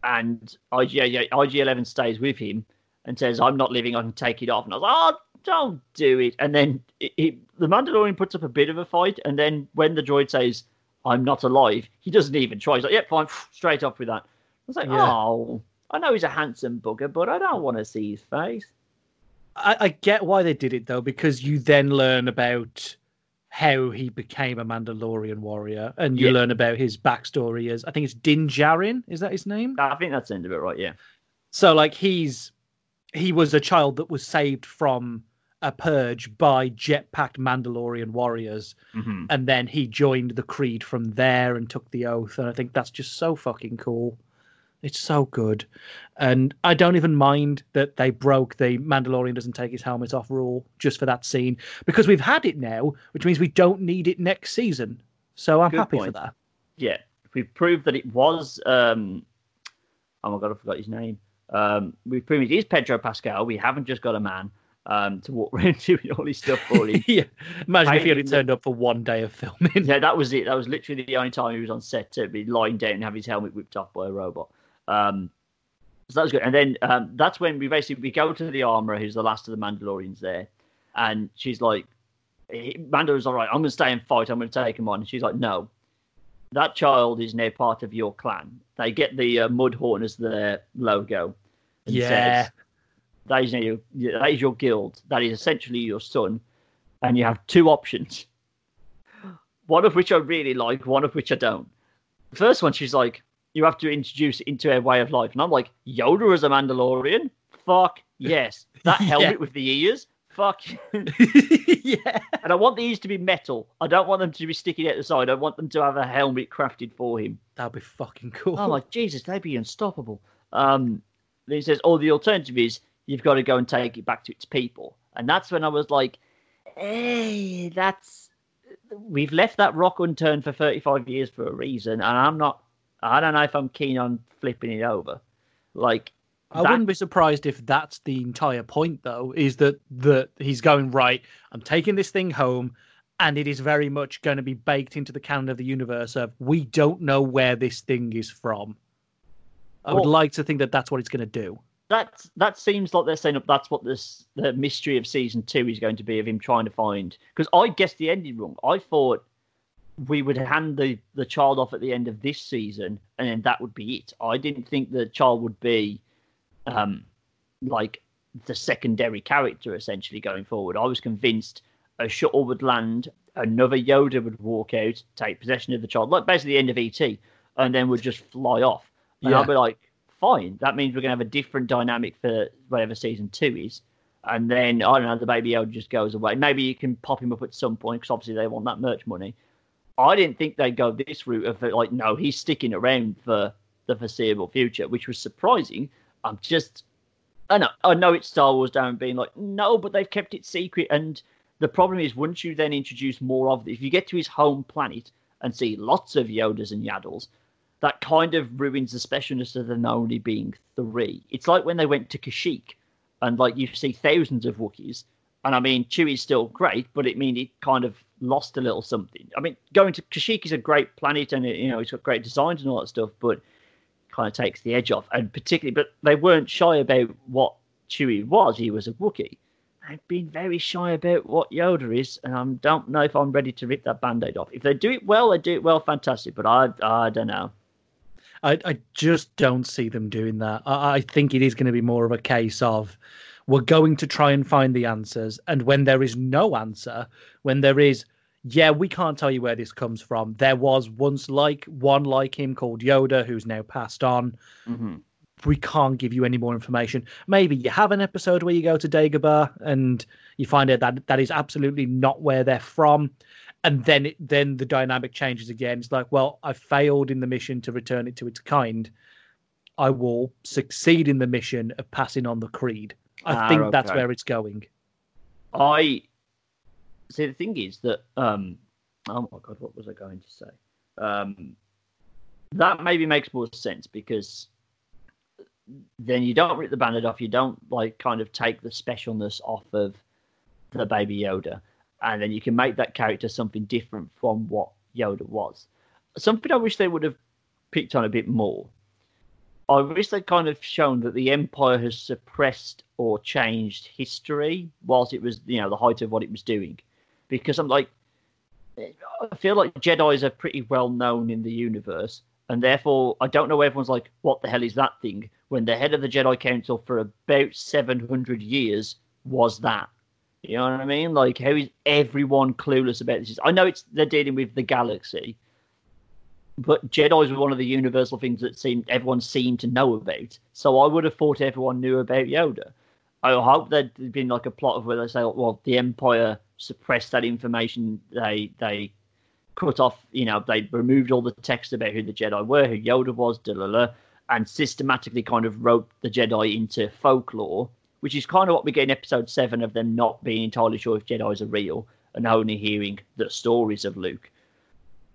and IG IG Eleven stays with him and says, "I'm not leaving. I can take it off." And I was like, "Oh, don't do it." And then the Mandalorian puts up a bit of a fight, and then when the droid says, "I'm not alive," he doesn't even try. He's like, "Yep, fine," [LAUGHS] straight off with that. I was like, Yeah. "Oh, I know he's a handsome bugger, but I don't want to see his face." I, I get why they did it though, because you then learn about how he became a Mandalorian warrior, and you Yeah. learn about his backstory as I think it's Din Djarin. Is that his name? I think that's the end of it, right? Yeah. So like he's he was a child that was saved from a purge by jetpacked Mandalorian warriors, Mm-hmm. and then he joined the Creed from there and took the oath. And I think that's just so fucking cool. It's so good, and I don't even mind that they broke the Mandalorian doesn't take his helmet off rule just for that scene because we've had it now, which means we don't need it next season. So I'm Good happy for that. Yeah. We've proved that it was. Um, oh my god, I forgot his name. Um, we've proved it is Pedro Pascal. We haven't just got a man um, to walk [LAUGHS] around doing all his stuff for him. [LAUGHS] yeah, imagine if he only turned up for one day of filming. yeah, that was it. That was literally the only time he was on set to be lying down and have his helmet whipped off by a robot. Um, so that was good. And then um, that's when we basically we go to the armorer, who's the last of the Mandalorians there, and she's like, Mando's all right. I'm going to stay and fight. I'm going to take him on. And she's like, no, that child is now part of your clan. They get the uh, Mudhorn as their logo. and Yeah. says, that is, your, that is your guild. That is essentially your son. And you have two options. One of which I really like, one of which I don't. The first one, she's like, you have to introduce it into a way of life. And I'm like, Yoda as a Mandalorian? Fuck yes. That [LAUGHS] Yeah. helmet with the ears? Fuck. [LAUGHS] yeah. and I want the ears to be metal. I don't want them to be sticking out the side. I want them to have a helmet crafted for him. That'd be fucking cool. I'm like, Jesus, they'd be unstoppable. Um, then he says, oh, the alternative is you've got to go and take it back to its people. And that's when I was like, hey, that's. We've left that rock unturned for 35 years for a reason. And I'm not. I don't know if I'm keen on flipping it over. Like, I that- wouldn't be surprised if that's the entire point, though, is that that he's going right. I'm taking this thing home, and it is very much going to be baked into the canon of the universe. Of we don't know where this thing is from. I would Well- like to think that that's what it's going to do. that that seems like they're saying that's what this the mystery of season two is going to be of him trying to find because I guessed the ending wrong. I thought we would hand the the child off at the end of this season and then that would be it. I didn't think the child would be um like the secondary character essentially going forward. I was convinced a shuttle would land, another Yoda would walk out, take possession of the child, like basically the end of ET, and then would just fly off. And Yeah. I'd be like, fine, that means we're gonna have a different dynamic for whatever season two is. And then I don't know, the baby Yoda just goes away. Maybe you can pop him up at some point because obviously they want that merch money. I didn't think they'd go this route of like, no, he's sticking around for the foreseeable future, which was surprising. I'm just, I know, I know it's Star Wars down being like, no, but they've kept it secret. And the problem is, once you then introduce more of it, if you get to his home planet and see lots of Yodas and Yaddles, that kind of ruins the specialness of them only being three. It's like when they went to Kashyyyk and like you see thousands of Wookiees And I mean, Chewie's still great, but it mean it kind of lost a little something. I mean, going to Kashyyyk is a great planet, and it, you know it's got great designs and all that stuff, but kind of takes the edge off. And particularly, but they weren't shy about what Chewie was. He was a Wookiee. I've been very shy about what Yoda is, and I don't know if I'm ready to rip that band-aid off. If they do it well, they do it well, fantastic. But I, I don't know. I, I just don't see them doing that. I, I think it is going to be more of a case of we're going to try and find the answers, and when there is no answer, when there is yeah, we can't tell you where this comes from. There was once like one like him called Yoda who's now passed on. Mm-hmm. We can't give you any more information. Maybe you have an episode where you go to Dagobah and you find out that that is absolutely not where they're from, and then it, then the dynamic changes again. It's like, well, I failed in the mission to return it to its kind. I will succeed in the mission of passing on the creed. I Ah, think that's where it's going. I see. The thing is that um, oh my god, what was I going to say? Um, that maybe makes more sense because then you don't rip the bandit off. You don't like kind of take the specialness off of the baby Yoda, and then you can make that character something different from what Yoda was. Something I wish they would have picked on a bit more. I wish they'd kind of shown that the Empire has suppressed or changed history whilst it was, you know, the height of what it was doing. Because I'm like, I feel like Jedi's are pretty well known in the universe, and therefore I don't know. Everyone's like, "What the hell is that thing?" When the head of the Jedi Council for about 700 years was that. You know what I mean? Like, how is everyone clueless about this? I know it's they're dealing with the galaxy, but Jedi's were one of the universal things that seemed everyone seemed to know about. So I would have thought everyone knew about Yoda. I hope there'd been like a plot of where they say, well, the Empire suppressed that information. They they cut off, you know, they removed all the text about who the Jedi were, who Yoda was, da and systematically kind of wrote the Jedi into folklore, which is kind of what we get in Episode Seven of them not being entirely sure if Jedi's are real and only hearing the stories of Luke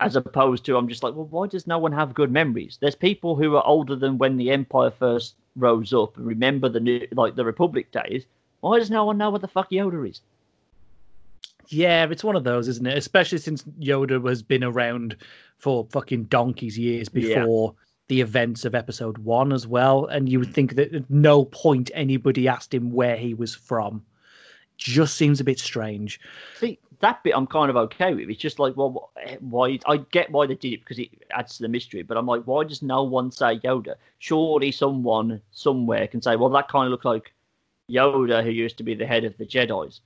as opposed to I'm just like, well, why does no one have good memories? There's people who are older than when the Empire first rose up and remember the new, like the Republic days. Why does no one know what the fuck Yoda is? Yeah, it's one of those, isn't it? Especially since Yoda has been around for fucking donkey's years Yeah. before the events of episode one as well. And you would think that at no point anybody asked him where he was from. Just seems a bit strange. See, that bit I'm kind of okay with. It's just like, well, eh, why? I get why they did it because it adds to the mystery. But I'm like, why does no one say Yoda? Surely someone somewhere can say, well, that kind of looks like Yoda, who used to be the head of the Jedi's.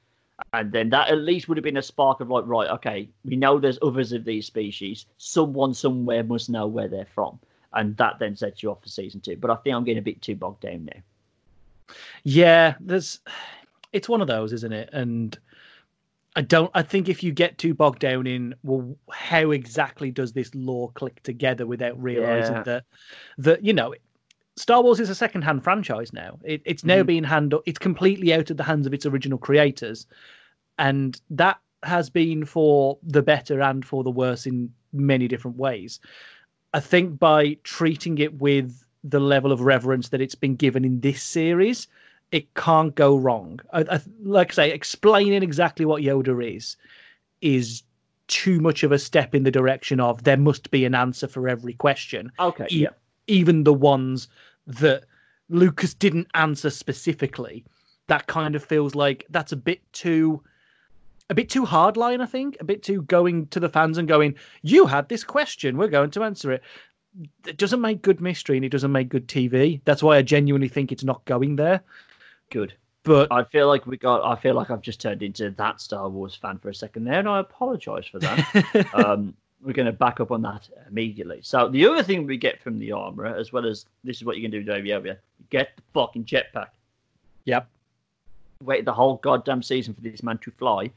And then that at least would have been a spark of like, right, okay, we know there's others of these species. Someone somewhere must know where they're from. And that then sets you off for season two. But I think I'm getting a bit too bogged down now. Yeah, there's it's one of those, isn't it? And I don't I think if you get too bogged down in well how exactly does this lore click together without realizing Yeah. that that you know Star Wars is a second-hand franchise now. It, it's now Mhm. being handled. It's completely out of the hands of its original creators, and that has been for the better and for the worse in many different ways. I think by treating it with the level of reverence that it's been given in this series, it can't go wrong. I, I, like I say, explaining exactly what Yoda is is too much of a step in the direction of there must be an answer for every question Okay, e- even the ones that Lucas didn't answer specifically. That kind of feels like that's a bit too a bit too hardline, I think, a bit too going to the fans and going, You had this question, we're going to answer it. It doesn't make good mystery and it doesn't make good TV. That's why I genuinely think it's not going there. Good. But I feel like we got. I feel like I've just turned into that Star Wars fan for a second there, and I apologise for that. [LAUGHS] um, we're going to back up on that immediately. So the other thing we get from the armorer, as well as this is what you can do, Davey Over, you get the fucking jetpack. yep. Waited the whole goddamn season for this man to fly,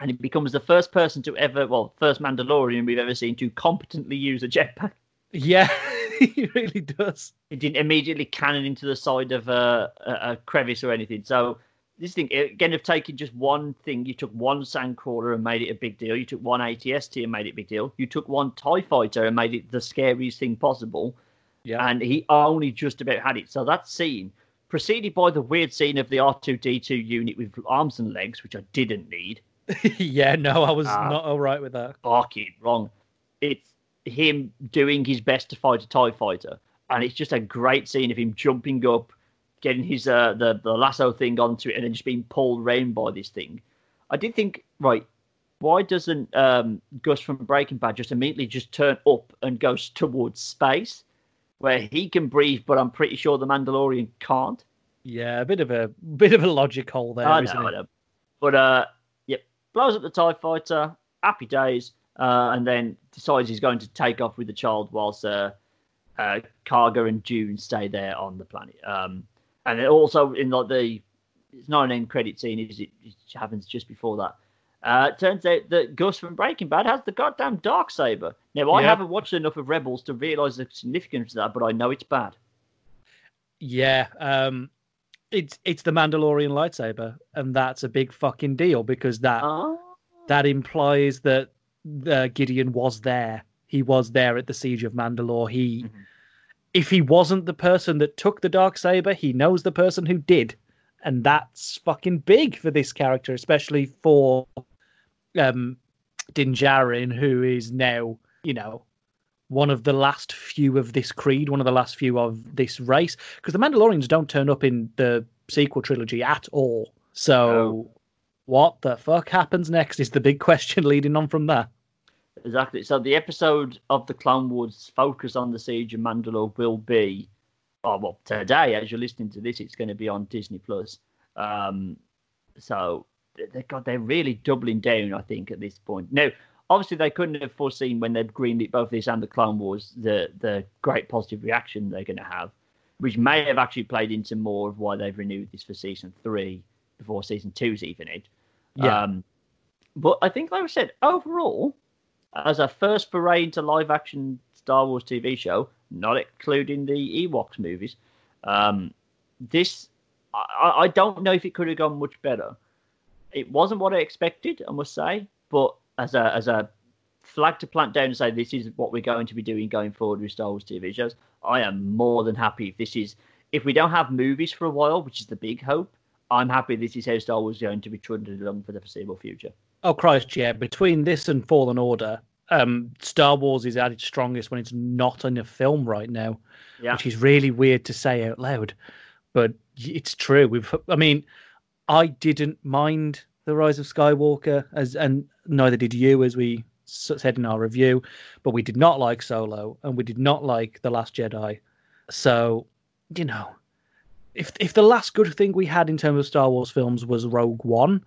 and he becomes the first person to ever, well, first Mandalorian we've ever seen to competently use a jetpack. Yeah, [LAUGHS] [LAUGHS] he really does. It didn't immediately cannon into the side of a, a, a crevice or anything. So this thing again of taking just one thing, you took one sandcrawler and made it a big deal. You took one ATST and made it a big deal. You took one Tie Fighter and made it the scariest thing possible. Yeah. And he only just about had it. So that scene preceded by the weird scene of the R2D2 unit with arms and legs, which I didn't need. [LAUGHS] yeah, no, I was uh, not all right with that. Fucking wrong. It's him doing his best to fight a TIE fighter. And it's just a great scene of him jumping up, getting his uh, the, the lasso thing onto it, and then just being pulled round by this thing. I did think, right, why doesn't um, Gus from Breaking Bad just immediately just turn up and goes towards space, where he can breathe, but I'm pretty sure the Mandalorian can't. Yeah, a bit of a bit of a logic hole there, I know, I know. But uh, yep, blows up the Tie Fighter. Happy days, uh, and then decides he's going to take off with the child whilst uh, uh, Karga and Dune stay there on the planet. Um, and then also in like the it's not an end credit scene, is it? It happens just before that. Uh, turns out that Gus from Breaking Bad has the goddamn dark saber. Now I haven't watched enough of Rebels to realize the significance of that, but I know it's bad. Yeah, um, it's it's the Mandalorian lightsaber, and that's a big fucking deal because that oh. that implies that uh, Gideon was there. He was there at the siege of Mandalore. He, mm-hmm. if he wasn't the person that took the dark saber, he knows the person who did, and that's fucking big for this character, especially for um, Din Djarin, who is now, you know, one of the last few of this creed, one of the last few of this race, because the Mandalorians don't turn up in the sequel trilogy at all. So, no. what the fuck happens next is the big [LAUGHS] question leading on from there. Exactly. So, the episode of the Clone Wars focus on the siege of Mandalore will be, oh well, today as you're listening to this, it's going to be on Disney Plus. Um, so they God, they're really doubling down. I think at this point now. Obviously, they couldn't have foreseen when they'd greenlit both this and the Clone Wars the the great positive reaction they're going to have, which may have actually played into more of why they've renewed this for season three before season two's even it. Yeah. Um, but I think, like I said, overall, as a first foray into live action Star Wars TV show, not including the Ewoks movies, um, this I, I don't know if it could have gone much better it wasn't what I expected, I must say. But as a as a flag to plant down and say this is what we're going to be doing going forward with Star Wars TV shows, I am more than happy if this is if we don't have movies for a while, which is the big hope. I'm happy this is how Star Wars is going to be trundled along for the foreseeable future. Oh Christ, yeah! Between this and Fallen Order, um, Star Wars is at its strongest when it's not in a film right now, yeah. which is really weird to say out loud, but it's true. We've, I mean, I didn't mind the Rise of Skywalker, as and neither did you, as we said in our review. But we did not like Solo, and we did not like the Last Jedi. So, you know, if if the last good thing we had in terms of Star Wars films was Rogue One,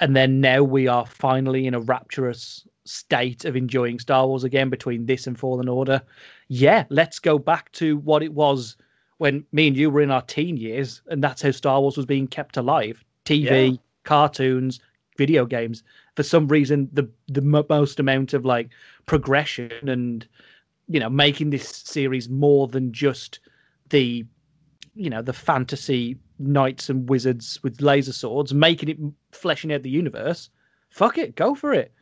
and then now we are finally in a rapturous state of enjoying Star Wars again between this and Fallen Order, yeah, let's go back to what it was when me and you were in our teen years, and that's how Star Wars was being kept alive. TV, yeah. cartoons, video games. For some reason, the the most amount of like progression and you know making this series more than just the you know the fantasy knights and wizards with laser swords, making it fleshing out the universe. Fuck it, go for it.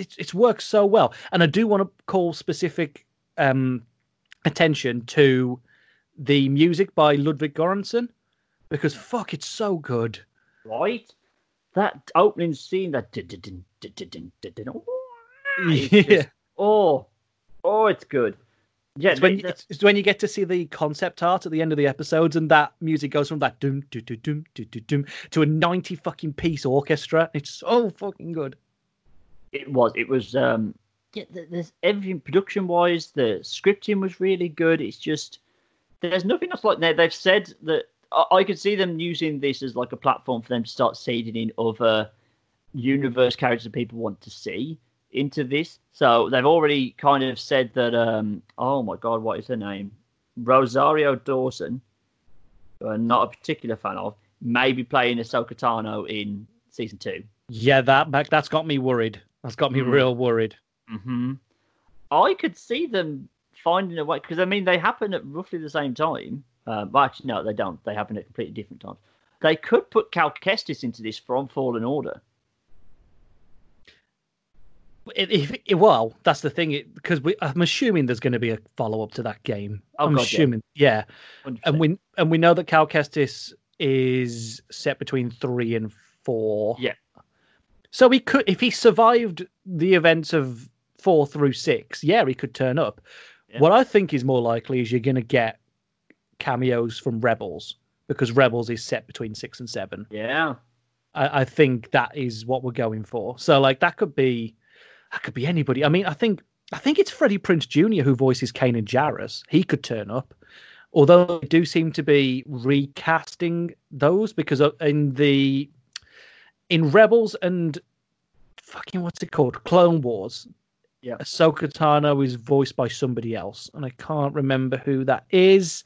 It's it's worked so well, and I do want to call specific um, attention to the music by Ludwig Göransson because fuck, it's so good. Right? That opening scene, that yeah. oh, oh, it's good. Yeah, it's when, you, it's when you get to see the concept art at the end of the episodes, and that music goes from that doom, doom, doom, doom, doom, doom to a ninety fucking piece orchestra. It's so fucking good. It was. It was. um Yeah, there's everything production wise. The scripting was really good. It's just there's nothing else like that. They've said that I could see them using this as like a platform for them to start seeding in other universe characters that people want to see into this. So they've already kind of said that. Um, oh my god, what is her name? Rosario Dawson, who I'm not a particular fan of, maybe playing Ahsoka Tano in season two. Yeah, that that's got me worried. That's got me mm. real worried. Mm-hmm. I could see them finding a way because I mean they happen at roughly the same time. Um, well, actually, no, they don't. They happen at completely different times. They could put Cal Kestis into this from Fallen Order. If, if, well, that's the thing, because I'm assuming there's going to be a follow up to that game. Oh, I'm God, assuming, yeah. 100%. And we and we know that Cal Kestis is set between three and four. Yeah. So he could, if he survived the events of four through six, yeah, he could turn up. Yeah. What I think is more likely is you're going to get cameos from Rebels because Rebels is set between six and seven. yeah. I, I think that is what we're going for. So like that could be that could be anybody. I mean, I think I think it's Freddie Prinze Jr. who voices Kanan Jarrus. He could turn up. Although they do seem to be recasting those because in the in Rebels and fucking what's it called? Clone Wars. Yeah. Ahsoka Tano is voiced by somebody else, and I can't remember who that is.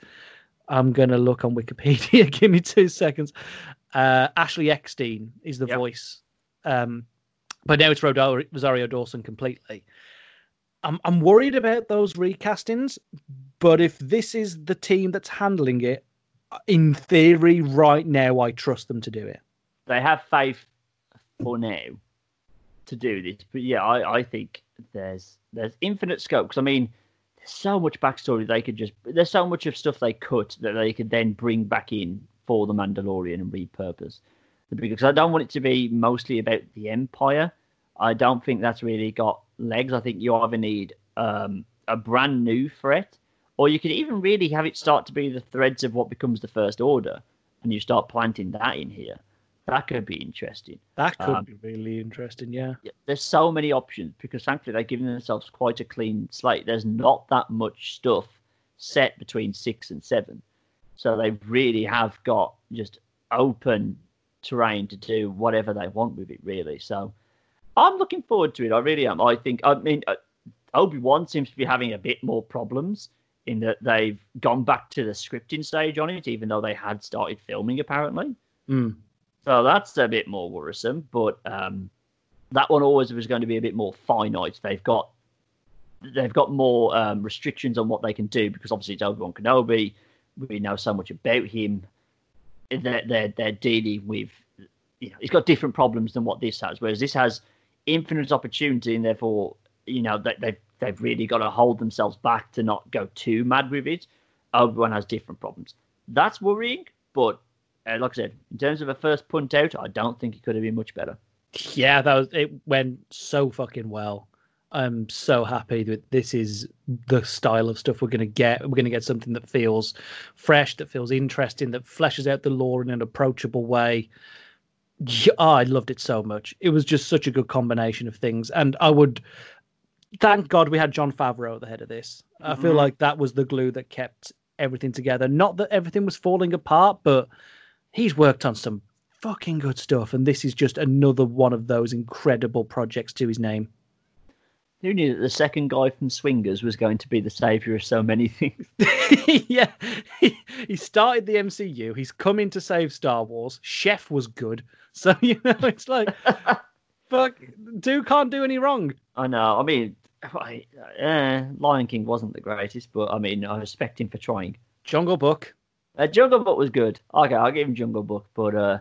I'm gonna look on Wikipedia. [LAUGHS] Give me two seconds. Uh, Ashley Eckstein is the Yep. voice, um, but now it's Rosario, Rosario Dawson completely. I'm I'm worried about those recastings, but if this is the team that's handling it, in theory, right now, I trust them to do it. They have faith for now to do this, but yeah, I, I think there's there's infinite scope. 'Cause, I mean, there's so much backstory they could just. There's so much of stuff they cut that they could then bring back in for the Mandalorian and repurpose. Because I don't want it to be mostly about the Empire. I don't think that's really got legs. I think you either need um, a brand new threat, or you could even really have it start to be the threads of what becomes the First Order, and you start planting that in here. That could be interesting. That could Um, be really interesting. Yeah. Yeah, There's so many options because thankfully they're giving themselves quite a clean slate. There's not that much stuff set between six and seven, so they really have got just open terrain to do whatever they want with it. Really, so I'm looking forward to it. I really am. I think. I mean, uh, Obi Wan seems to be having a bit more problems in that they've gone back to the scripting stage on it, even though they had started filming apparently. Mm. So that's a bit more worrisome. But um, that one always was going to be a bit more finite. They've got they've got more um, restrictions on what they can do because obviously it's Obi Wan Kenobi. We know so much about him. They're they're, they're dealing with you know he's got different problems than what this has. Whereas this has infinite opportunity and therefore you know they, they've they've really got to hold themselves back to not go too mad with it. Obi Wan has different problems. That's worrying, but uh, like I said, in terms of a first punt out, I don't think it could have been much better. Yeah, that was it. Went so fucking well. I'm so happy that this is the style of stuff we're going to get. We're going to get something that feels fresh, that feels interesting, that fleshes out the lore in an approachable way. Yeah, I loved it so much. It was just such a good combination of things, and I would thank God we had Jon Favreau at the head of this. I feel Mhm. like that was the glue that kept everything together. Not that everything was falling apart, but he's worked on some fucking good stuff, and this is just another one of those incredible projects to his name. Who knew that the second guy from Swingers was going to be the savior of so many things? [LAUGHS] yeah, he, [LAUGHS] he started the MCU. He's coming to save Star Wars. Chef was good, [LAUGHS] so you know it's like, fuck, dude can't do any wrong. I know. I mean, I, uh, Lion King wasn't the greatest, but I mean, I respect him for trying. Jungle Book. Uh, Jungle Book was good. Okay, I'll give him Jungle Book, but uh,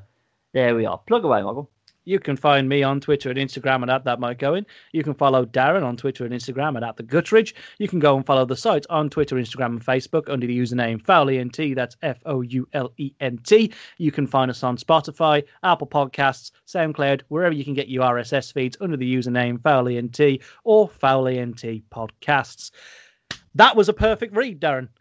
there we are. Plug away, Michael. You can find me on Twitter and Instagram and at that Mike Owen. You can follow Darren on Twitter and Instagram and at the Guttridge. You can go and follow the site on Twitter, Instagram, and Facebook under the username FoulENT. That's F O U L E N T. You can find us on Spotify, Apple Podcasts, SoundCloud, wherever you can get your RSS feeds under the username FoulENT or FoulENT Podcasts. That was a perfect read, Darren. [LAUGHS]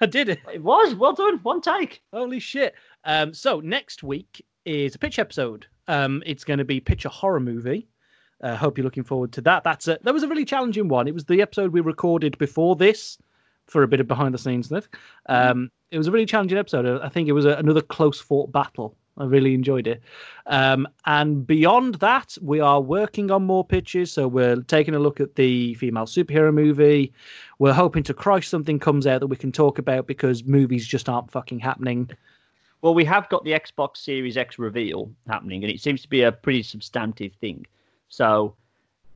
I did it. It was well done. One take. Holy shit. Um, so next week is a pitch episode. Um, it's going to be pitch a horror movie. Uh, hope you're looking forward to that. That's a, that was a really challenging one. It was the episode we recorded before this for a bit of behind the scenes stuff. Um, it was a really challenging episode. I think it was a, another close fought battle. I really enjoyed it. Um, and beyond that, we are working on more pitches. So we're taking a look at the female superhero movie. We're hoping to Christ something comes out that we can talk about because movies just aren't fucking happening. Well, we have got the Xbox Series X reveal happening, and it seems to be a pretty substantive thing. So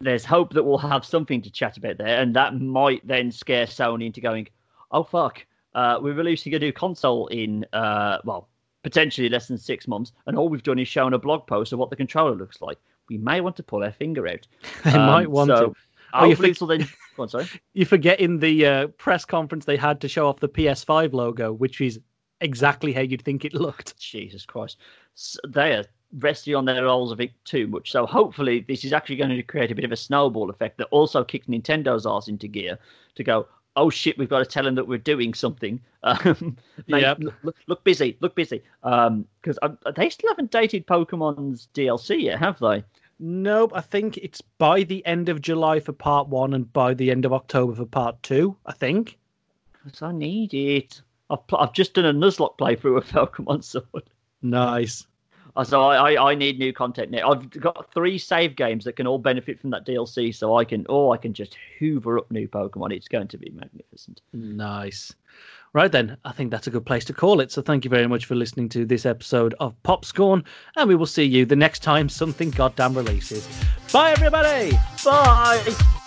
there's hope that we'll have something to chat about there, and that might then scare Sony into going, "Oh fuck, uh, we're releasing a new console in uh, well, potentially less than six months, and all we've done is shown a blog post of what the controller looks like. we may want to pull our finger out. [LAUGHS] They um, might want so, to. Oh, you for- then. Go on, sorry. [LAUGHS] You forget in the uh, press conference they had to show off the PS5 logo, which is exactly how you'd think it looked. Jesus Christ. So they are resting on their laurels of it too much. So hopefully this is actually going to create a bit of a snowball effect that also kicks Nintendo's ass into gear to go, oh shit, we've got to tell them that we're doing something. [LAUGHS] Um, yep. look, look, busy, look busy. Because um, they still haven't dated Pokemon's DLC yet, have they? Nope, I think it's by the end of July for part one and by the end of October for part two, I think. Because I need it. I've, pl- I've just done a Nuzlocke playthrough of [LAUGHS] Pokemon Sword. Nice. Uh, so I, I, I, need new content now. I've got three save games that can all benefit from that DLC, so I can oh I can just hoover up new Pokemon. It's going to be magnificent. Nice. Right then, I think that's a good place to call it. So thank you very much for listening to this episode of Popscorn, and we will see you the next time something goddamn releases. Bye everybody. Bye.